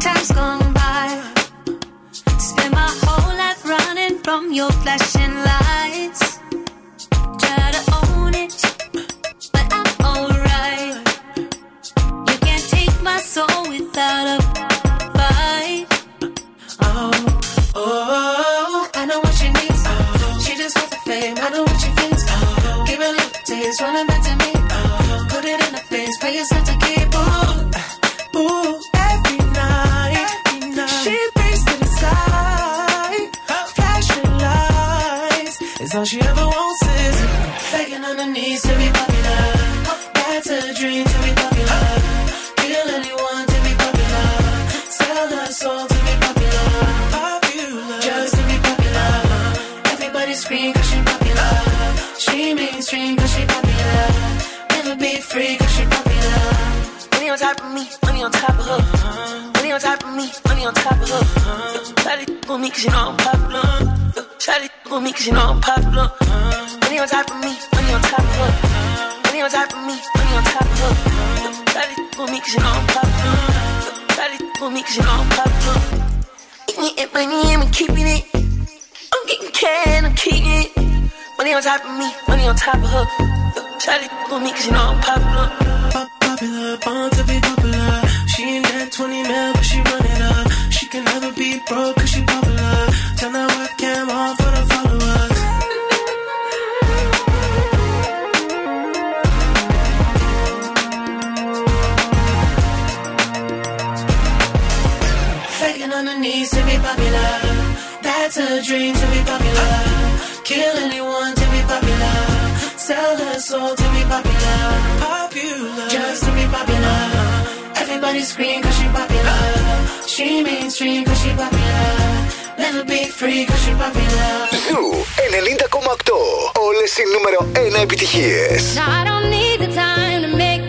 Time's gone by. Spend my whole life running from your flashing lights. All she ever wants is begging on her knees to be popular. That's a dream to be popular. Kill anyone to be popular. Sell her soul to be popular. Popular. Just to be popular. Everybody scream cause she popular. She mainstream cause she popular. Never be free cause she popular. Money on top of me, money on top of her. Money on top of me, money on top of her. Try on with me cause you know I'm popular me, cause you know I'm popular. Money on top of me, money on top of her. Money on top of me, money on top of her. Daddy for me, cause you know I'm popular. Daddy for me, cause you know I'm popular. Eating it, money, and we keeping it. I'm getting can, I'm keeping it. Money on top of me, money on top of her. Daddy for me, cause you know I'm popular. Pop Popular, born to be popular. She ain't that 20 mil, but she run it up. She can never be broke, cause she popular. popular. That's a dream to be popular. Kill anyone to be popular. Sell her soul to be popular. Popular. Just to be popular. Everybody scream cause she popular. She mainstream cause she popular. Never be free cause she popular. Zoo, 90,8. Όλες οι νούμερο 1 επιτυχίες. I don't need the time to make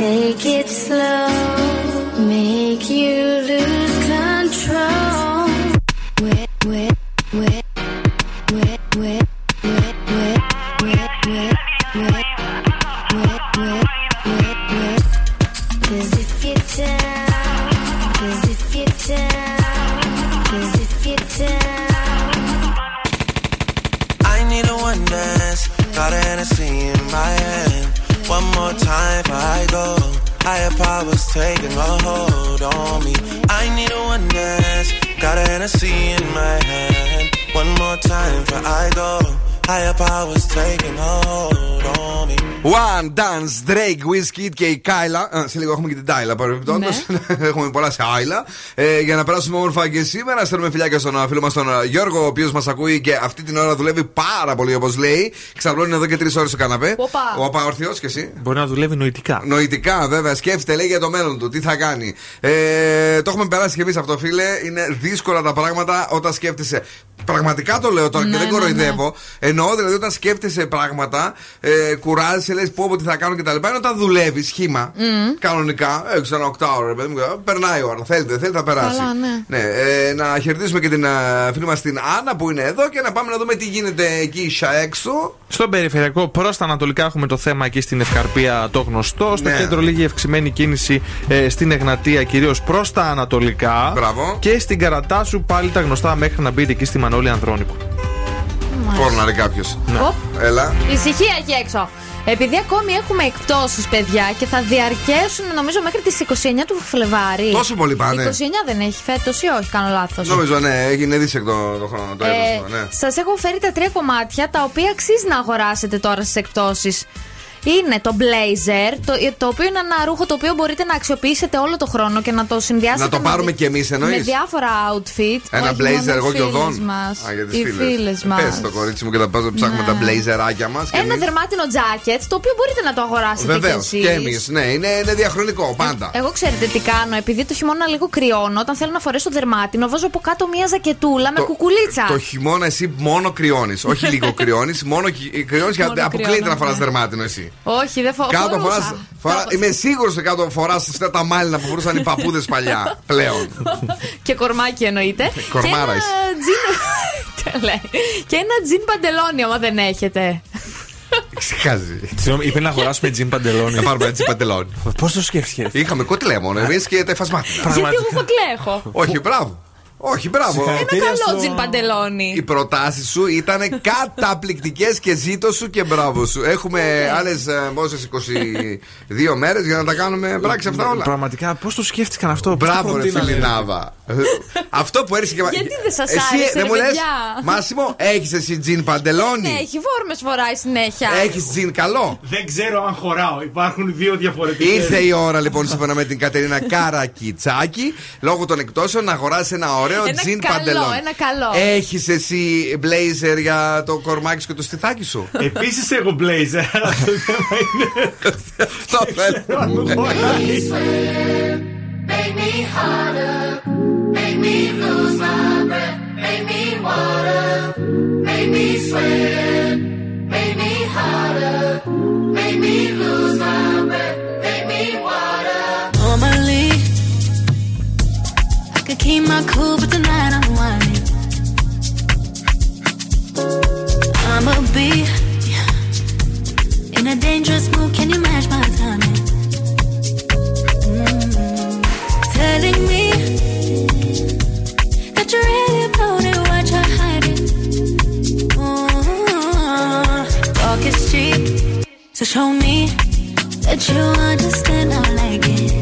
take it Drake, Wizkid και η Κάιλα. Α, σε λίγο έχουμε και την Τάιλα παρεμπιπτόντως. έχουμε πολλά σε Άιλα. Ε, για να περάσουμε όμορφα και σήμερα, στέλνουμε φιλιά και στον α, φίλο μας τον α, Γιώργο, ο οποίος μας ακούει και αυτή την ώρα δουλεύει πάρα πολύ όπως λέει. Ξαπλώνει εδώ και τρεις ώρες στο καναπέ. Οπα. Ο Απα ορθιό και εσύ. Μπορεί να δουλεύει νοητικά. Νοητικά, βέβαια. Σκέφτεται, λέει για το μέλλον του. Τι θα κάνει. Ε, το έχουμε περάσει και εμείς αυτό, φίλε. Είναι δύσκολα τα πράγματα όταν σκέφτεσαι. Πραγματικά το λέω τώρα Ναι, και δεν ναι, κοροϊδεύω. Εννοώ δηλαδή όταν σκέφτεσαι πράγματα, ε, κουράζεσαι, λες πω, πω τι θα κάνω κτλ. Ενώ όταν δουλεύεις σχήμα, Μμμ. κανονικά, έξω ένα οκτάωρο, ρε παιδί μου, περνάει η ώρα. Θέλετε, θέλετε, θα περάσει. Καλά, ναι. ε, να χαιρετήσουμε και την α, φίλη μας την Άννα που είναι εδώ και να πάμε να δούμε τι γίνεται εκεί ίσα έξω. Στον περιφερειακό προς τα ανατολικά έχουμε το θέμα εκεί στην Ευκαρπία το γνωστό. Στο Ναι. κέντρο λίγη ευξημένη κίνηση ε, στην Εγνατία κυρίως προς τα ανατολικά. Μπράβο. Και στην Καρατάσου πάλι τα γνωστά μέχρι να μπείτε εκεί στη Μανώλη Ανδρώνικου. Φόρναρε κάποιος. Οπ. Έλα. Ησυχία εκεί έξω. Επειδή ακόμη έχουμε εκπτώσεις παιδιά και θα διαρκέσουν νομίζω μέχρι τις 29 του Φλεβάρι. Τόσο πολύ πάνε. 29 δεν έχει φέτος ή όχι, κάνω λάθος. Νομίζω, ναι, έγινε δίσεκτο το χρόνο. Το Ε, έτος, ναι. Σας έχω φέρει τα τρία κομμάτια τα οποία αξίζει να αγοράσετε τώρα στις εκπτώσεις. Είναι το blazer, το, το οποίο είναι ένα ρούχο το οποίο μπορείτε να αξιοποιήσετε όλο το χρόνο και να το συνδυάσετε Να το με πάρουμε δι- κι εμείς, εννοείς; Με διάφορα outfit. Ένα όχι blazer, μόνο εγώ και ο οι φίλες Δον. Μας. Α, για τις οι φίλες. φίλες μας. Πες το κορίτσι μου και θα πάω ψάχνουμε Ναι. τα blazerάκια μα. Ένα δερμάτινο jacket, το οποίο μπορείτε να το αγοράσετε Βεβαίως. κι εσείς. Και εμείς, ναι, είναι, είναι διαχρονικό πάντα. Εγώ ξέρετε τι κάνω, επειδή το χειμώνα λίγο κρυώνω, όταν θέλω να φορέσω δερμάτινο, βάζω από κάτω μία ζακετούλα με κουκουλίτσα. Το χειμώνα εσύ μόνο κρυώνεις. Όχι λίγο κρυώνεις, μόνο κρυώνεις και Μόνο αποκλείεται κρυώνω, να φοράς ναι. δερμάτινο εσύ. Όχι, δεν φο... Κάτω φορούσα. φοράς, φορά, είμαι σίγουρος ότι κάτω φοράς αυτά τα μάλινα που φορούσαν οι παππούδες παλιά πλέον. και κορμάκι εννοείται. Κορμάρα και είσαι. ένα τζιν. Τι λέει. και ένα τζιν παντελόνι, άμα δεν έχετε. Ξεχάζει. Συγγνώμη, είπε να αγοράσουμε τζιν παντελόνι. Να πάρουμε έτσι παντελόνι. Πώς το σκέφτηκες; Είχαμε κοτλέμον εμείς και τα εφασμάτινα. Γιατί εγώ κοκλέ έχω; Όχι, μπράβο. Όχι, μπράβο. Ένα καλός τζιν παντελόνι. Οι προτάσεις σου ήταν καταπληκτικές και ζήτω σου και μπράβο σου. Έχουμε άλλες πόσε 22 μέρες για να τα κάνουμε πράξη αυτά όλα. Πραγματικά, πώς το σκέφτηκαν αυτό; πώς το Μπράβο, ρε προτείνανε. Φιλινάβα. Αυτό που έρχεσαι και μα- Γιατί δεν σας Εσύ, άρεσε, δεν ρε μου λες, παιδιά; Μάσιμο, έχεις εσύ τζιν παντελόνι; Ναι, έχει βόρμε φοράει συνέχεια. Έχεις τζιν καλό; Δεν ξέρω αν χωράω. Υπάρχουν δύο διαφορετικές. Ήρθε η ώρα λοιπόν σύμφωνα με την Κατερίνα Καρακιτσάκη λόγω των εκτόσεων να αγοράσει ένα ωραίο Ένα τζιν καλό, παντελόνι. ένα καλό. Έχεις εσύ μπλέιζερ για το κορμάκι σου και το στιθάκι σου; Επίσης έχω blazer. αλλά το θέμα είναι. Αυτό θέλουμε. Make me harder, make me lose my breath, make me water, make me sweat, make me harder, make me lose my breath, keep my cool, but tonight I'm whining. I'ma be in a dangerous mood. Can you match my timing? Mm-hmm. Telling me that you're really about it. what you hiding? Mm-hmm. Talk is cheap, so show me that you understand. I like it.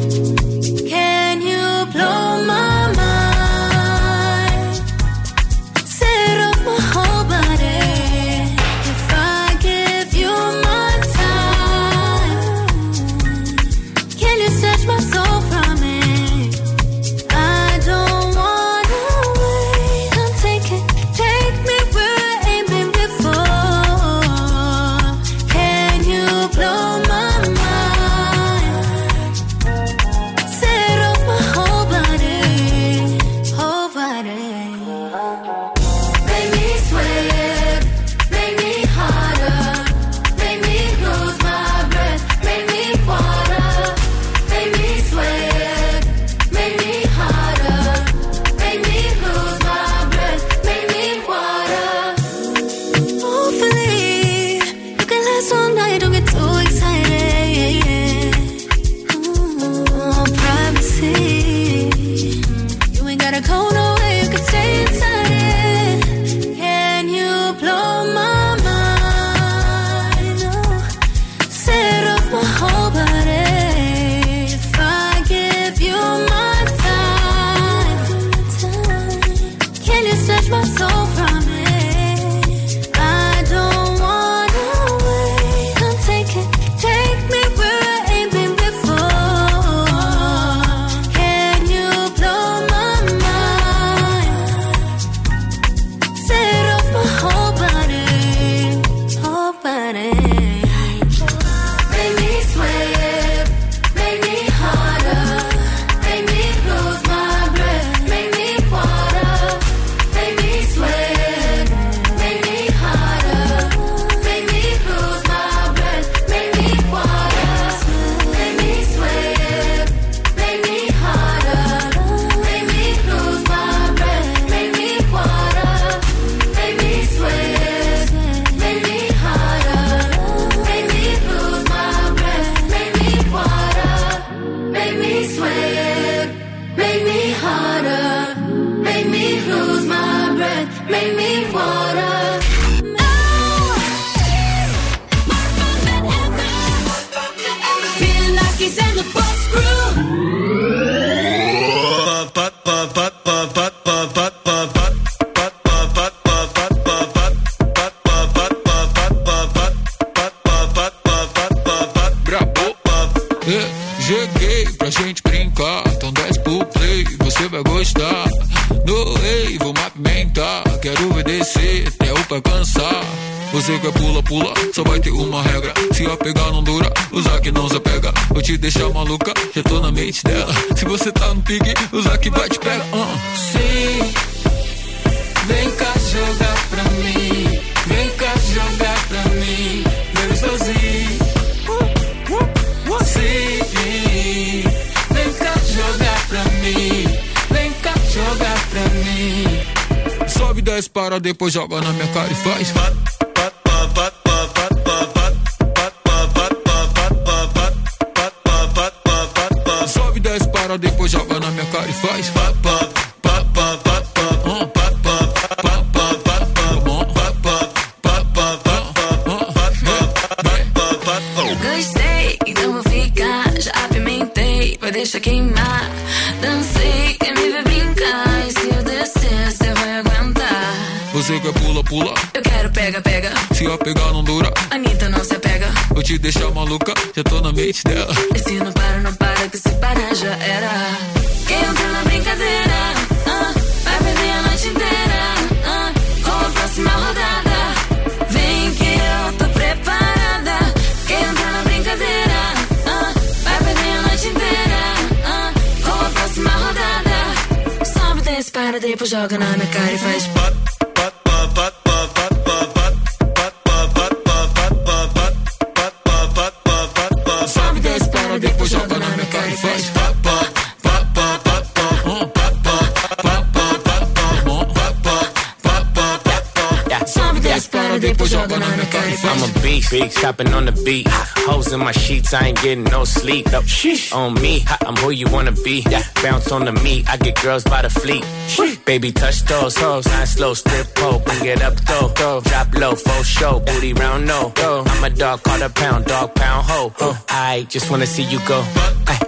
Deixa deixar maluca, já tô na mente dela. Se você tá no pique, usa que vai te pegar. Uh. Sim, vem cá jogar pra mim. Vem cá jogar pra mim. Meu os Sim, vem cá jogar pra mim. Vem cá jogar pra mim. Sobe, desce, para, depois joga na minha cara e faz. voz. Pá, pá. Beat. Hoes in my sheets, I ain't getting no sleep. No, on me, I'm who you wanna be. Bounce on the meat, I get girls by the fleet. Baby, touch those hoes, nice slow strip pole, bring it up though. Drop low, full show, booty round no. I'm a dog, call a pound, dog pound ho. I just wanna see you go. Ay.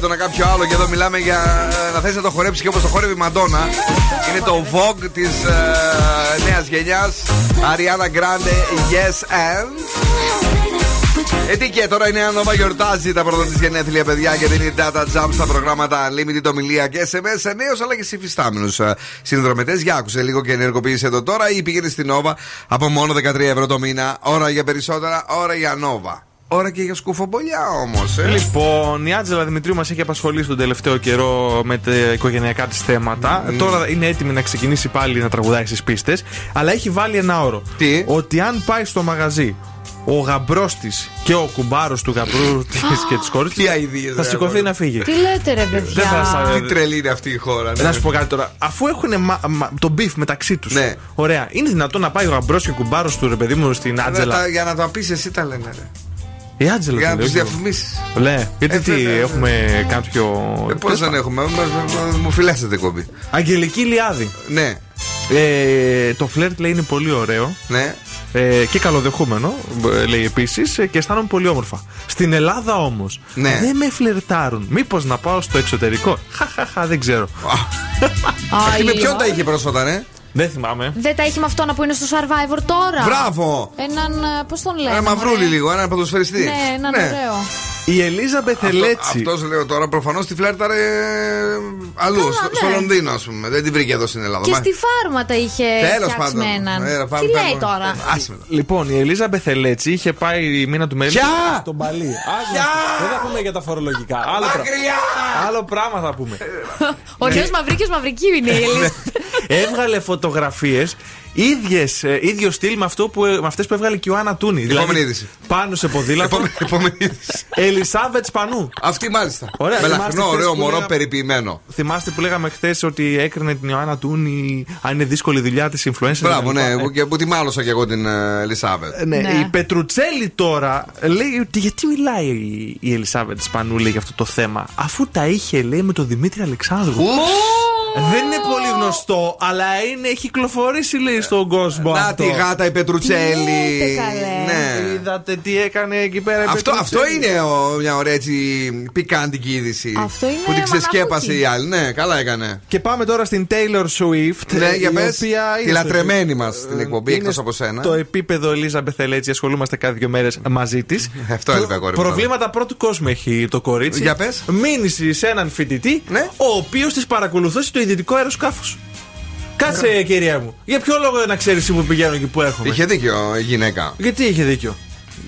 θυμίζει πολύ έντονα κάποιο άλλο και εδώ μιλάμε για ε, να θες να το χορέψεις και όπως το χόρευε η Μαντόνα είναι το Vogue της ε, νέας γενιάς Ariana Grande Yes and ε, τι και τώρα η Νέα Νόβα γιορτάζει τα πρώτα της γενέθλια, παιδιά, και δίνει data jump στα προγράμματα Unlimited, ομιλία και SMS σε νέου αλλά και σε υφιστάμενου συνδρομητές. Για άκουσε λίγο και ενεργοποίησε εδώ τώρα ή πήγαινε στην Νόβα από μόνο 13 ευρώ το μήνα. Ώρα για περισσότερα, ώρα για Νόβα. Ώρα και για σκουφομπολιά όμως. Ε. Λοιπόν, η Άτζελα Δημητρίου μας έχει απασχολήσει τον τελευταίο καιρό με τα οικογενειακά της θέματα. Τώρα είναι έτοιμη να ξεκινήσει πάλι να τραγουδάει στις πίστες. Αλλά έχει βάλει ένα όρο. Τι; Ότι αν πάει στο μαγαζί ο γαμπρός της και ο κουμπάρος του γαμπρού της και της κόρης της. Θα σηκωθεί να φύγει. Τι λέτε, ρε παιδιά; Δεν θα σα- Τι τρελή είναι αυτή η χώρα. ναι. Να σου πω κάτι τώρα. Αφού έχουν μα, μα- το beef μεταξύ τους. Ναι. Ωραία. Είναι δυνατόν να πάει ο γαμπρός και ο κουμπάρος του ρε παιδί μου στην Να Άτζελα. τα- Για να το πεις εσύ τα λένε, ρε. Η Άτζελα Για το να λέει, τους όχι εγώ. διαφημίσει. Λέ, γιατί Ε, τι, βέβαια. έχουμε κάποιο. Πώς δεν έχουμε, μας- μας- μου φυλάσσετε κόμπι. Αγγελική Λιάδη. Ναι. Ε, το φλερτ λέει είναι πολύ ωραίο. Ναι. Ε, και καλοδεχούμενο, ε, λέει επίσης, και αισθάνομαι πολύ όμορφα. Στην Ελλάδα όμως Ναι. δεν με φλερτάρουν. Μήπως να πάω στο εξωτερικό; Χαχαχα, δεν ξέρω. Αυτή με ποιον τα είχε πρόσφατα, ναι; Δεν θυμάμαι. Δεν τα έχει με αυτόν που είναι στο Survivor τώρα. Μπράβο! Έναν. Πώς τον λένε. Ένα μαυρούλι μωρέ; λίγο, ένα ποδοσφαιριστή. Ναι, έναν ωραίο. Η Ελίζα Μπεθελέτσι. Αυτός λέω τώρα προφανώς τη φλέρταρε αλλού, Καλά, στο, ναι. στο Λονδίνο, ας πούμε. Δεν την βρήκε εδώ στην Ελλάδα. Και Μα- στη φάρμα τα είχε Τέλος φτιάξει πάντων. με έναν. Ε, πάμε, Τι πάμε. λέει τώρα; Άσε με το. Λοιπόν, η Ελίζα Μπεθελέτσι είχε πάει η μήνα του Μέλη Ποια; στον Παλί. Δεν θα πούμε για τα φορολογικά. Άλλο, πρα- Άλλο πράγμα θα πούμε. Ο Νέος Μαυρίκιος Μαυρική είναι η Ελίζα. Έβγαλε φωτογραφίες ίδιες, ε, ίδιο στυλ με, αυτό που, με αυτές που έβγαλε και ο Άννα Τούνη. Δηλαδή, Επόμενη είδηση. Πάνω σε ποδήλατο. Επόμενη είδηση. Ελισάβετς Σπανού. Αυτή μάλιστα. Ωραία, με θυμάστε λαχνό, χθες ωραίο που μωρό, λέγα- περιποιημένο. Θυμάστε που λέγαμε χθες ότι έκρινε την Ιωάννα Τούνη αν είναι δύσκολη η δουλειά της influencer. Μπράβο, κτλ. ναι, Ε, που- και που τη μάλωσα και εγώ την ε, Ελισάβετ. Ναι, η Πετρουτσέλη τώρα λέει ότι γιατί μιλάει η- η Ελισάβετς Σπανού λέει για αυτό το θέμα, αφού τα είχε λέει με τον Δημήτρη Αλεξάνδρου. Δεν είναι πολύ γνωστό, αλλά είναι, έχει κυκλοφορήσει λέει στον κόσμο. Να αυτό. τη γάτα η Πετρουτσέλη. Ναι. Είδατε τι έκανε εκεί πέρα η Αυτό, Πετρουτσέλη. αυτό είναι ο- μια ωραία έτσι πικάντικη είδηση. Αυτό είναι Που την ξεσκέπασε μαναβούκι. η άλλη. Ναι, καλά έκανε. Και πάμε τώρα στην Taylor Swift. Ναι, για η πες. οποία Τη είναι στο- λατρεμένη μας στην εκπομπή, είναι εκτός από σένα. Το επίπεδο Ελίζα Μπεθελέτσι, ασχολούμαστε κάθε δύο μέρες μαζί της. Αυτό έλειπε, αγόρι μου, Προβλήματα πρώτου κόσμου έχει το κορίτσι. Για πες. Μήνυση σε έναν φοιτητή, Ναι. ο οποίος τη παρακολουθούσε το ιδιωτικό αεροσκάφο. Κάτσε, κυρία μου. Για ποιο λόγο να ξέρεις που πηγαίνω και που έρχομαι; Είχε δίκιο η γυναίκα. Γιατί είχε δίκιο;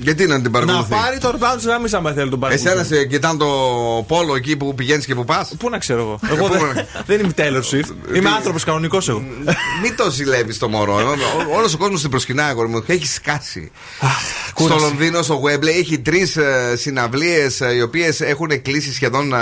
Γιατί να την Να παρακολουθεί; πάρει το ρμπάουντ της γραμμή, άμα θέλει τον παρακολουθεί. Εσένα σε κοιτάνε το πόλο εκεί που πηγαίνεις και που πας; Πού να ξέρω εγώ. Εγώ δεν, δεν είμαι Taylor Swift. Είμαι άνθρωπος κανονικός εγώ. Μην το ζηλεύεις το μωρό. Όλος ο κόσμος την προσκυνάει, αγόρι μου. Έχει σκάσει. Στο κούραση. Λονδίνο, στο Webley, έχει τρεις συναυλίες οι οποίες έχουν κλείσει σχεδόν ε,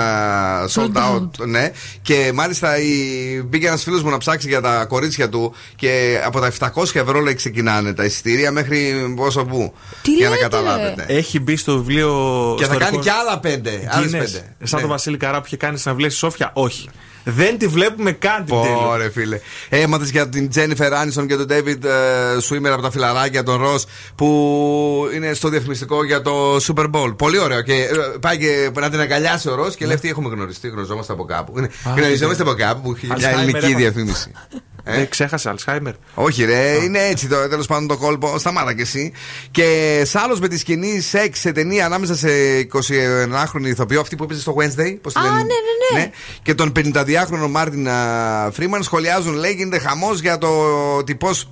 sold out. Ναι. Και μάλιστα η- μπήκε ένας φίλος μου να ψάξει για τα κορίτσια του και από τα 700 ευρώ λέει ξεκινάνε τα εισιτήρια μέχρι πόσο που. Τι για να λέτε; Καταλάβετε. Έχει μπει στο βιβλίο. Και στο θα κάνει ρεκόρ και άλλα πέντε. Άλλες Guinness. πέντε. Σαν Ναι. τον Βασίλη Καρά που είχε κάνει συναυλία στη Σόφια. Όχι. Δεν τη βλέπουμε καν την τέλο. Ωραία, φίλε. Έμαθε για την Τζένιφερ Άνισον και τον David ε, Σουίμερ από τα φιλαράκια, τον Ρος, που είναι στο διαφημιστικό για το Super Bowl. Πολύ ωραίο. Και ε, πάει και να την αγκαλιάσει ο Ρος και λέει: Αυτή έχουμε γνωριστεί, γνωριζόμαστε από κάπου. Είναι- Γνωριζόμαστε από κάπου που έχει μια Αλσχάιμερ ελληνική έπαθε. διαφήμιση. Ε; Δεν ξέχασε Αλσχάιμερ. Όχι, ρε, είναι έτσι το τέλος πάντων το κόλπο. Σταμάτα κι εσύ. Και σ' με τη σκηνή σεξ σε ταινία ανάμεσα σε 21χρονη ηθοποιό, αυτή που έπαιζε στο Wednesday. Πώς τη Α, λένε; ναι, ναι, ναι. Και τον 52χρονο Μάρτιν α, Φρήμαν σχολιάζουν, λέει, γίνεται χαμός για το ότι πώς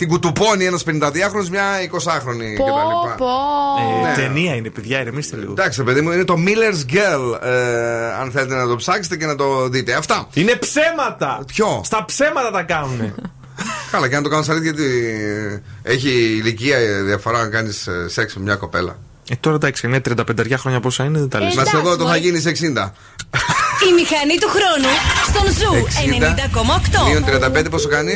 την κουτουπώνει ένας 52χρονο μια 20χρονη Πω, κτλ. πω. Ε, Ναι. Ταινία είναι, παιδιά, ηρεμήστε λίγο. Εντάξει, παιδί μου, είναι το Miller's Girl. Ε, αν θέλετε να το ψάξετε και να το δείτε. Αυτά. Είναι ψέματα! Ποιο; Στα ψέματα τα κάνουνε. Καλά, και να το κάνω σαν γιατί έχει ηλικία διαφορά να κάνεις σεξ με μια κοπέλα. Ε, τώρα εντάξει, είναι 35 χρόνια πόσα είναι, δεν τα λες. Να σε δω, το θα μωρέ. γίνεις 60. Η μηχανή του χρόνου στον Zoo 90,8. Μείον 35 πόσο κάνει;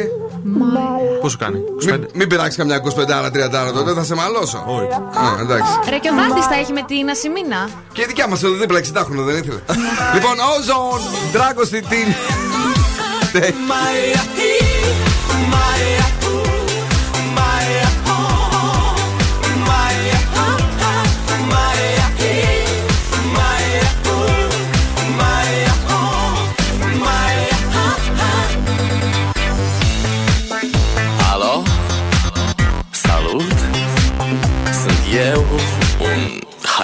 Πόσο κάνει, 25. Μην, μην πειράξεις καμιά 25-30 τότε, θα σε μαλώσω. Όχι. Α, εντάξει. Ρε και ο Δάντη τα έχει με την Ασημίνα. Και η δικιά μας εδώ δίπλα 60 χρόνια δεν ήθελε. λοιπόν, Ozone, Dragon στην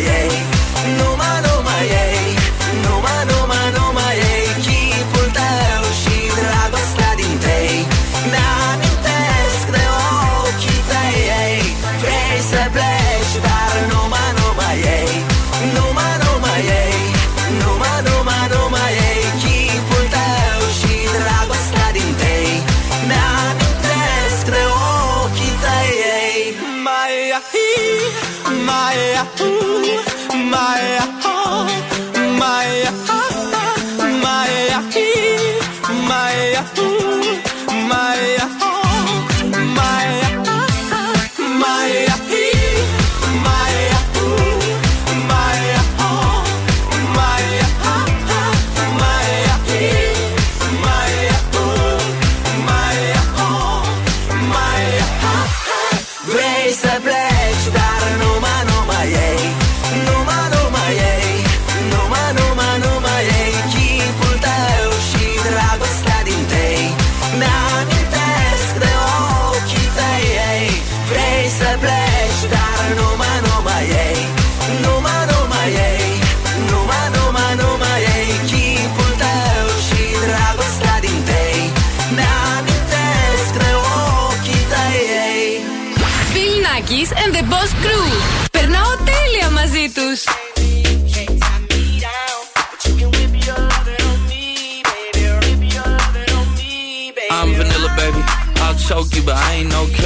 yeah. my, ooh, my, oh, my.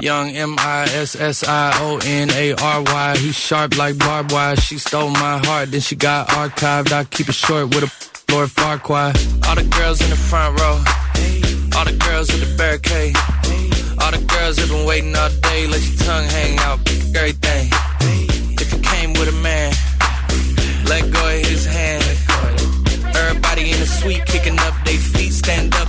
Young M I S S I O N A R Y. He's sharp like barbed wire. She stole my heart, then she got archived. I keep it short with a Lord Farquhar. All the girls in the front row. All the girls at the barricade. All the girls have been waiting all day. Let your tongue hang out, everything. If you came with a man, let go of his hand. Everybody in the suite kicking up their feet, stand up,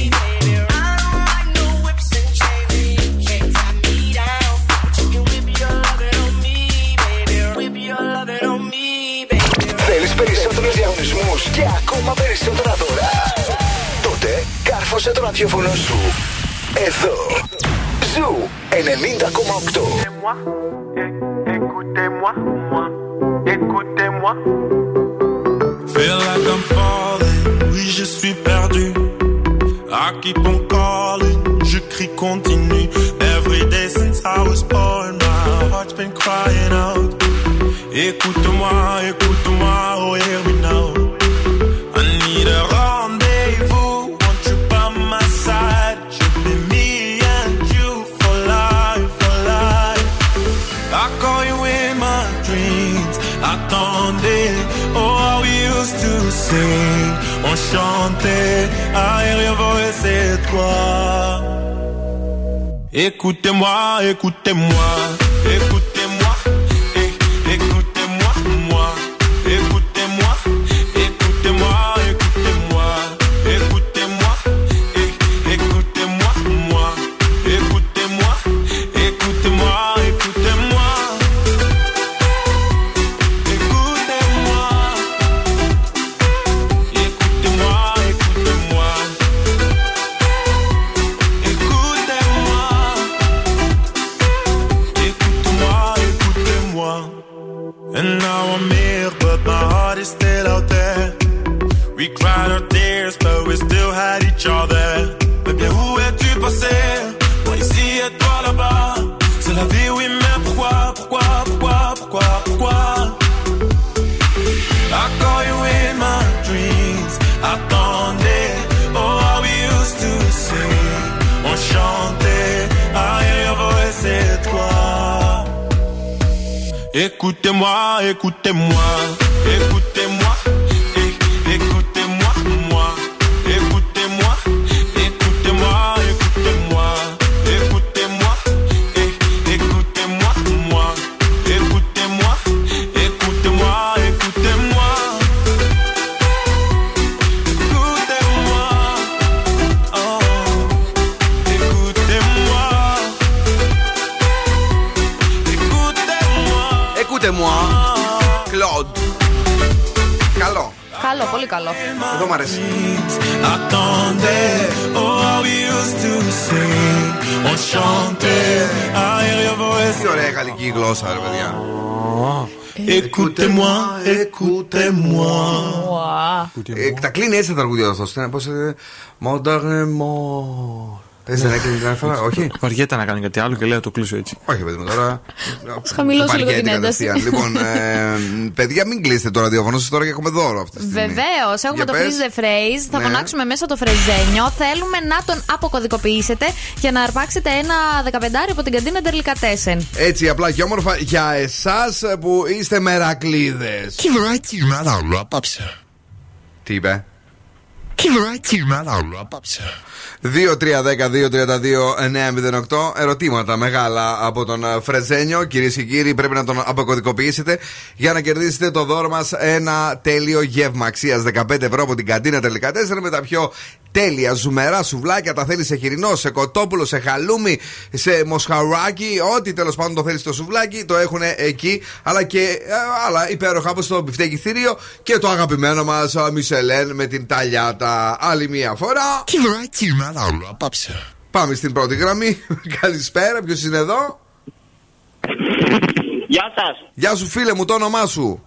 ακόμα περισσότερα δώρα. Τότε κάρφωσε το ραδιόφωνο σου. Εδώ. Ζου 90,8. Écoutez-moi, moi, écoutez-moi. Feel like I'm falling, oui je suis perdu. I keep on calling, je crie continue. Every day since I was born, my heart's been crying out. Écoute-moi, écoute-moi, Enchanté, aérien voix c'est toi. Écoutez-moi, écoutez-moi, écoutez-moi, Écoutez-moi, écoutez-moi, γαλλική γλώσσα, ρε παιδιά. Écoutez-moi, écoutez-moi. Ε, τα κλείνει έτσι τα τραγούδια αυτό. Πώ. Μονταρεμό. Έτσι δεν έκλεινε την άλλη φορά, όχι. Βαριέται να κάνει κάτι άλλο και λέει να το κλείσω έτσι. Όχι, παιδί μου, τώρα. χαμηλώσω λίγο Βαριέται την ένταση. κατευθείαν. Λοιπόν, ε, παιδιά, μην κλείσετε το ραδιόφωνο σας τώρα και έχουμε δώρο αυτή τη στιγμή. Βεβαίως, έχουμε Για το πες. freeze the phrase. Θα Ναι. φωνάξουμε μέσα το φρεζένιο. Θέλουμε να τον αποκωδικοποιήσετε για να αρπάξετε ένα 15 από την καντίνα Ντερλικατέσεν. Έτσι απλά και όμορφα για εσάς που είστε μερακλείδες. Κυβεράκι μάλλον απόψε. Τι είπε; Κυβεράκι μάλλον απόψε. 2-3-10-2-32-908 Ερωτήματα μεγάλα από τον ε, Φρεζένιο. Κυρίες και κύριοι, πρέπει να τον αποκωδικοποιήσετε για να κερδίσετε το δώρο μας ένα τέλειο γεύμα αξίας 15 ευρώ από την καντίνα τελικά 4 με τα πιο τέλεια ζουμερά σουβλάκια. Τα θέλει σε χοιρινό, σε κοτόπουλο, σε χαλούμι, σε μοσχαράκι. Ό,τι τέλος πάντων το θέλεις στο σουβλάκι το έχουν εκεί. Αλλά και ε, άλλα υπέροχα όπως το μπιφτέκι θηρίο και το αγαπημένο μας Μισελέν με την ταλιάτα. Άλλη μία φορά. Κυβεράκι μάλλον απόψε. Πάμε στην πρώτη γραμμή. Καλησπέρα, ποιος είναι εδώ; Γεια σας. Γεια σου, φίλε μου, το όνομά σου.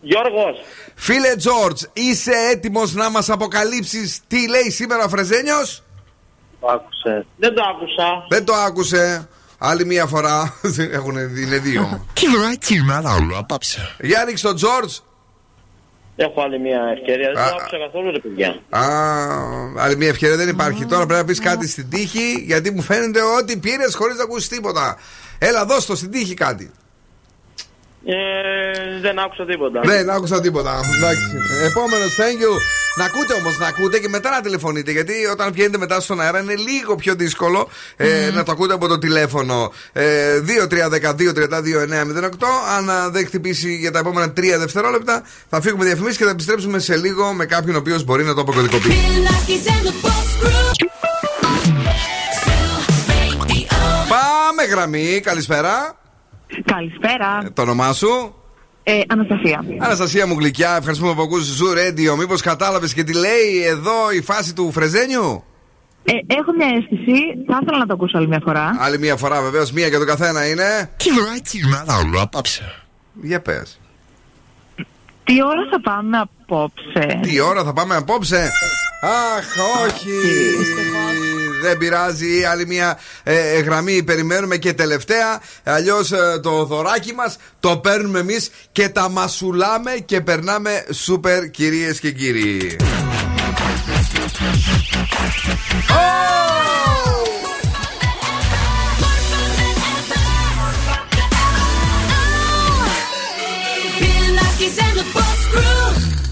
Γιώργος. Φίλε Τζόρτζ, είσαι έτοιμος να μας αποκαλύψεις τι λέει σήμερα ο Φρεζένιος; Το άκουσε. Δεν το άκουσα. Δεν το άκουσε. Άλλη μία φορά. Έχουν, είναι δύο. Κυβεράκι μάλλον απόψε. Για ρίξ τον Τζόρτζ. Έχω άλλη μια ευκαιρία. Δεν Α, το άκουσα καθόλου, ρε παιδιά. Α, άλλη μία ευκαιρία δεν υπάρχει. Τώρα πρέπει να πεις κάτι στην τύχη, γιατί μου φαίνεται ότι πήρες χωρίς να ακούσει τίποτα. Έλα, δώσ' το στην τύχη κάτι. Ε, δεν άκουσα τίποτα. Δεν άκουσα τίποτα. Επόμενος, thank you. Να ακούτε όμως, να ακούτε και μετά να τηλεφωνείτε. Γιατί όταν βγαίνετε μετά στον αέρα είναι λίγο πιο δύσκολο ε, να το ακούτε από το τηλέφωνο. Ε, 2-3-12-32-908. Αν α, δεν χτυπήσει για τα επόμενα 3 δευτερόλεπτα, θα φύγουμε διαφημίσεις και θα επιστρέψουμε σε λίγο με κάποιον ο οποίος μπορεί να το αποκωδικοποιήσει. Πάμε γραμμή, καλησπέρα. Καλησπέρα. Το όνομά σου; Ε, Αναστασία. Αναστασία μου γλυκιά, ευχαριστούμε που ακούς Zoo Radio. Μήπως κατάλαβες και τι λέει εδώ η φάση του Φρεζένιου; Ε, έχω μια αίσθηση, θα ήθελα να το ακούσω άλλη μια φορά. Άλλη μία φορά βεβαίως, μία για τον καθένα είναι. Κυβεράκι μάλλον απόψε. Για πες. Τι ώρα θα πάμε απόψε; Τι ώρα θα πάμε απόψε; Αχ, όχι. Δεν πειράζει. Άλλη μια ε, γραμμή περιμένουμε και τελευταία. Αλλιώς το δωράκι μας το παίρνουμε εμείς και τα μασουλάμε και περνάμε σούπερ κυρίες και κύριοι.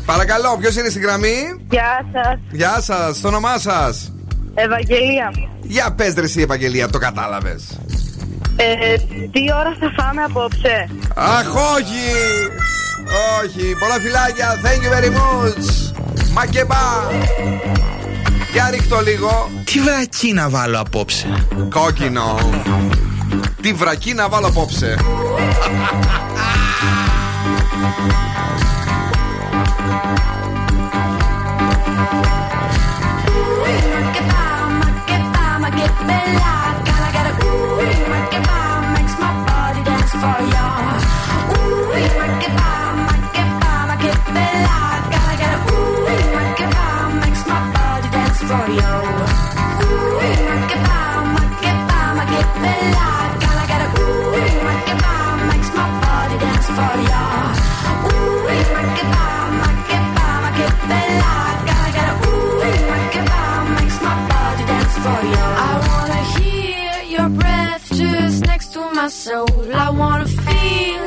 Παρακαλώ, ποιος είναι στη γραμμή; Γεια σας. Γεια σας, το όνομά σας. Ευαγγελία. Για πες ρε εσύ, Ευαγγελία, το κατάλαβες. Ε, τι ώρα θα φάμε απόψε; Αχ, όχι! Όχι, πολλά φιλάκια, thank you very much. Μακεμπά. Για ρίχτω λίγο. Τι βρακή να βάλω απόψε; Κόκκινο. Τι βρακή να βάλω απόψε. for you. Ooh, make it bomb, make it bomb, give me life. Girl, I gotta ooh, make it bomb, makes my body dance for you. Ooh, make it bomb, make it bomb, give me life. Girl, I gotta ooh, make it bomb, makes my body dance for you. I wanna hear your breath just next to my soul. I wanna feel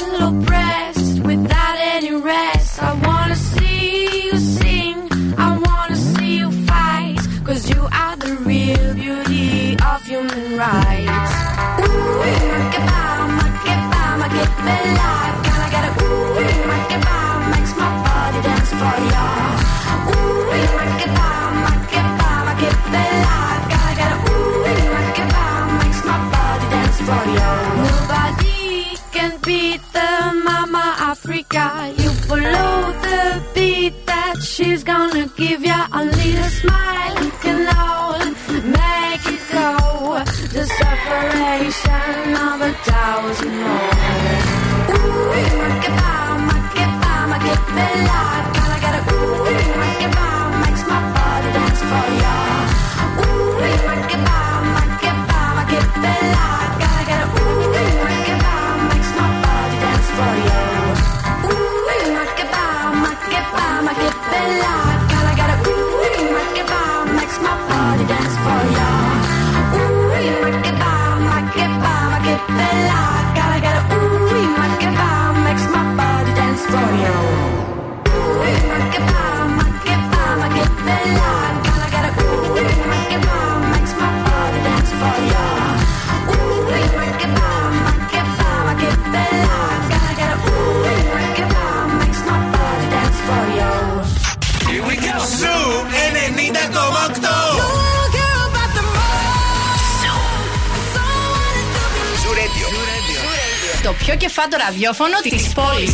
ραδιόφωνο της πόλης.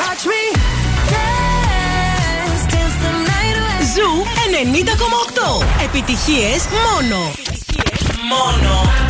Watch me dance, dance the night away. Ζου 90,8. Επιτυχίες μόνο. Μόνο.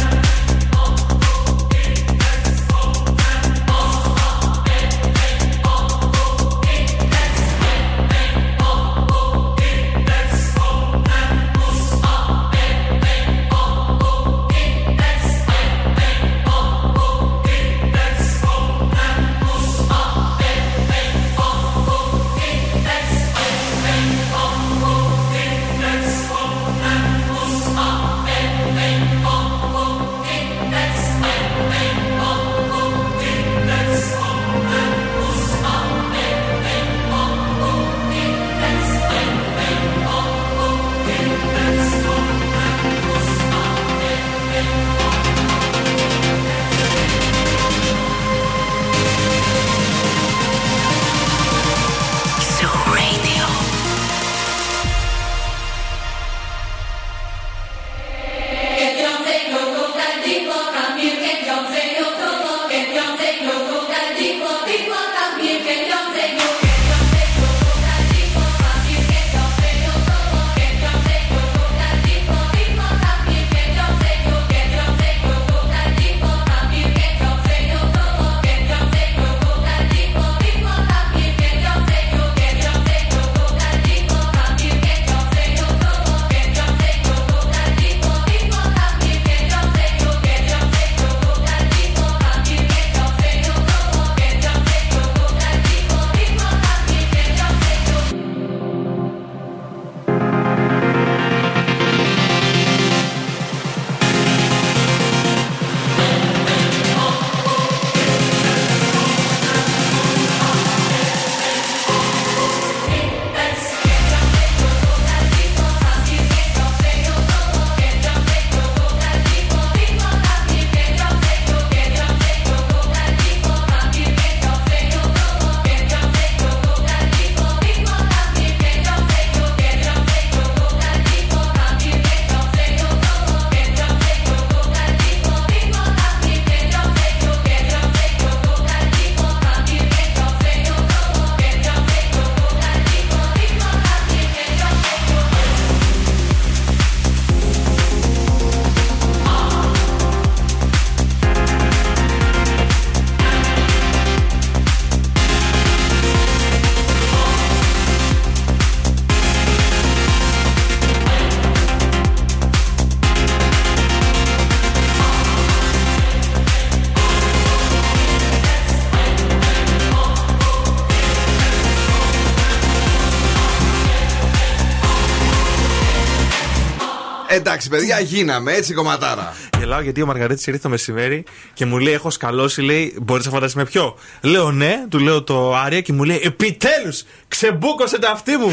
Εντάξει, παιδιά, γίναμε έτσι κομματάρα. Γελάω γιατί ο Μαργαρίτης ήρθε το μεσημέρι και μου λέει: Έχω σκαλώσει, λέει, μπορείς να φανταστείς με ποιο. Λέω ναι, του λέω το Άρια και μου λέει: Επιτέλους, ξεμπούκωσε τα αυτή μου.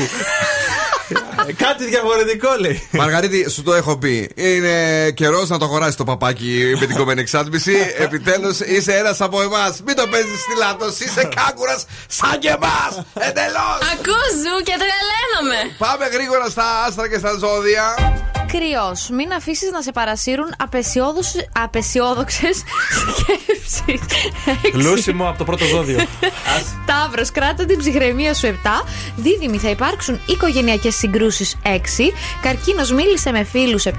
Ε, Κάτι διαφορετικό λέει. Μαργαρίτη, σου το έχω πει. Είναι καιρός να το αγοράσει το παπάκι με την κομμένη εξάτμιση. Επιτέλους είσαι ένας από εμάς. Μην το παίζεις στη λάθος. Είσαι κάγκουρας σαν και εμάς. Εντελώς. Ακούς ζου και τρελαίνομαι. Πάμε γρήγορα στα άστρα και στα ζώδια. Κρυός, μην αφήσεις να σε παρασύρουν απεσιόδοξες σκέψεις. Λούσιμο από το πρώτο ζώδιο. Ταύρος, κράτα την ψυχραιμία σου 7. Δίδυμη, θα υπάρξουν οικογενειακές συγκρούσεις 6. Καρκίνος, μίλησε με φίλους 7.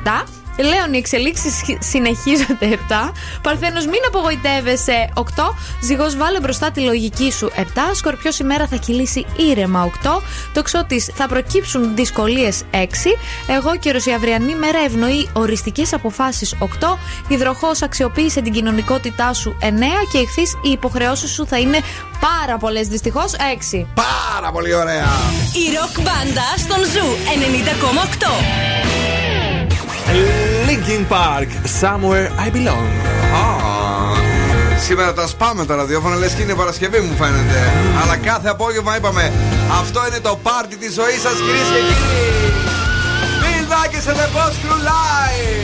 Λέων, οι εξελίξεις συνεχίζονται 7. Παρθένος, μην απογοητεύεσαι 8. Ζυγός, βάλε μπροστά τη λογική σου 7. Σκορπιός, η μέρα θα κυλήσει ήρεμα 8. Τοξότης, θα προκύψουν δυσκολίες 6. Αιγόκερω, η αυριανή μέρα ευνοεί οριστικές αποφάσεις 8. Υδροχόε, αξιοποίησε την κοινωνικότητά σου 9. Και Ιχθύ, οι υποχρεώσεις σου θα είναι πάρα πολλές δυστυχώς 6. Πάρα πολύ ωραία. Η ροκ μπάντα στον Zoo 90,8. Linkin Park, Somewhere I Belong. Σήμερα τα σπάμε τα ραδιόφωνα, λες και είναι Παρασκευή μου φαίνεται. Αλλά κάθε απόγευμα είπαμε, αυτό είναι το πάρτι της ζωής σας κυρίες και κύριοι. Bill Nackis and the Boss Crew Live.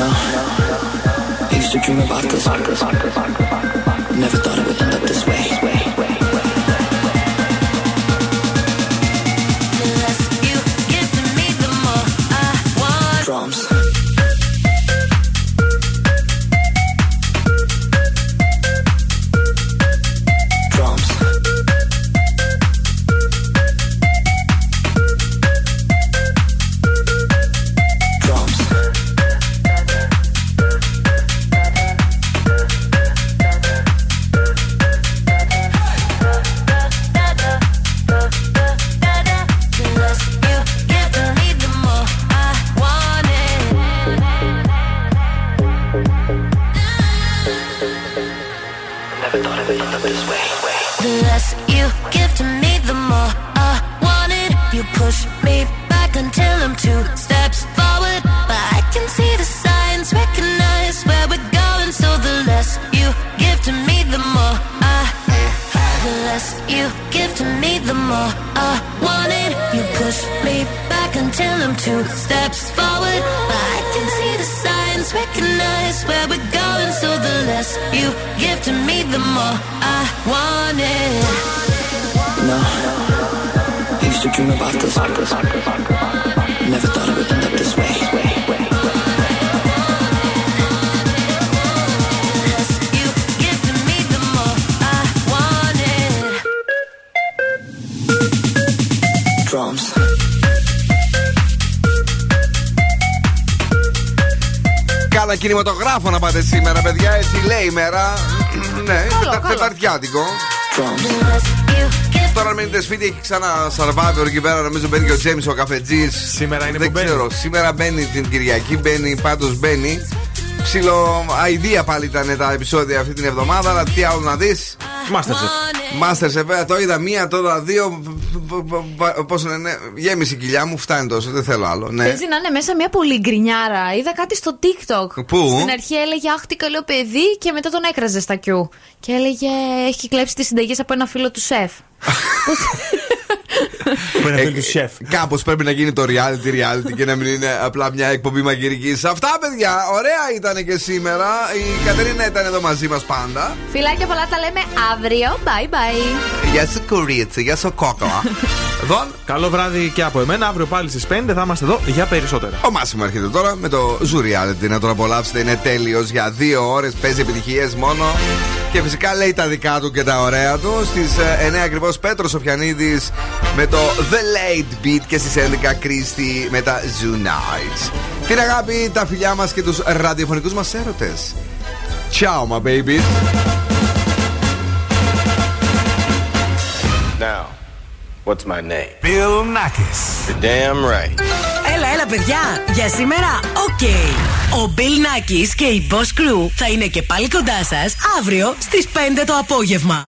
No. I used to dream about this. Never thought it would κινηματογράφο να πάτε σήμερα, παιδιά. Έτσι λέει η μέρα. ναι, Καλό, τε- καλό. τεταρτιάτικο. Τώρα αν μείνετε σπίτι έχει ξανά Survivor εκεί πέρα. Νομίζω μπαίνει και ο Τζέμις ο καφετζής. Σήμερα είναι Δεν που μπαίνει. ξέρω. Σήμερα μπαίνει την Κυριακή, μπαίνει, πάντως μπαίνει. Ψιλο αηδία πάλι ήταν τα επεισόδια αυτή την εβδομάδα. Αλλά τι άλλο να δεις. Masterchef. Masterchef, βέβαια το είδα μία, τώρα δύο. Πώς είναι, γέμισε η κοιλιά μου, φτάνει τόσο, δεν θέλω άλλο. Ναι. Παίζει να είναι μέσα μια πολύ γκρινιάρα. Είδα κάτι στο TikTok. Πού; Στην αρχή έλεγε Αχ, τι καλό παιδί και μετά τον έκραζε στα κιού. Και έλεγε Έχει κλέψει τις συνταγές από ένα φίλο του σεφ. Που είναι φίλο τους σεφ. Κάπως πρέπει να γίνει το reality reality και να μην είναι απλά μια εκπομπή μαγειρικής. Αυτά, παιδιά, ωραία ήταν και σήμερα. Η Κατερίνα ήταν εδώ μαζί μας πάντα. Φιλάκια πολλά τα λέμε αύριο. Bye bye. Γεια σου, κορίτσι, γεια σου, κόκκαλα. Δον. Καλό βράδυ και από εμένα. Αύριο πάλι στις 5 θα είμαστε εδώ για περισσότερα. Ο Μάσιμο έρχεται τώρα με το Zoo Reality να τον απολαύσετε. Είναι τέλειος για δύο ώρες. Παίζει επιτυχίες μόνο. Και φυσικά λέει τα δικά του και τα ωραία του. Στις 9 ακριβώς Πέτρος Σοφιανίδης με το The Late Beat και στις 11 Κρίστη με τα Zoo Nights. Την αγάπη, τα φιλιά μας και τους ραδιοφωνικούς μας έρωτες. Ciao, my babies. Now, what's my name? Bill Nakis. You're damn right. Έλα, έλα, παιδιά. Για σήμερα, οκ. Ο Bill Nakis και η Boss Crew θα είναι και πάλι κοντά σας αύριο στις 5 το απόγευμα.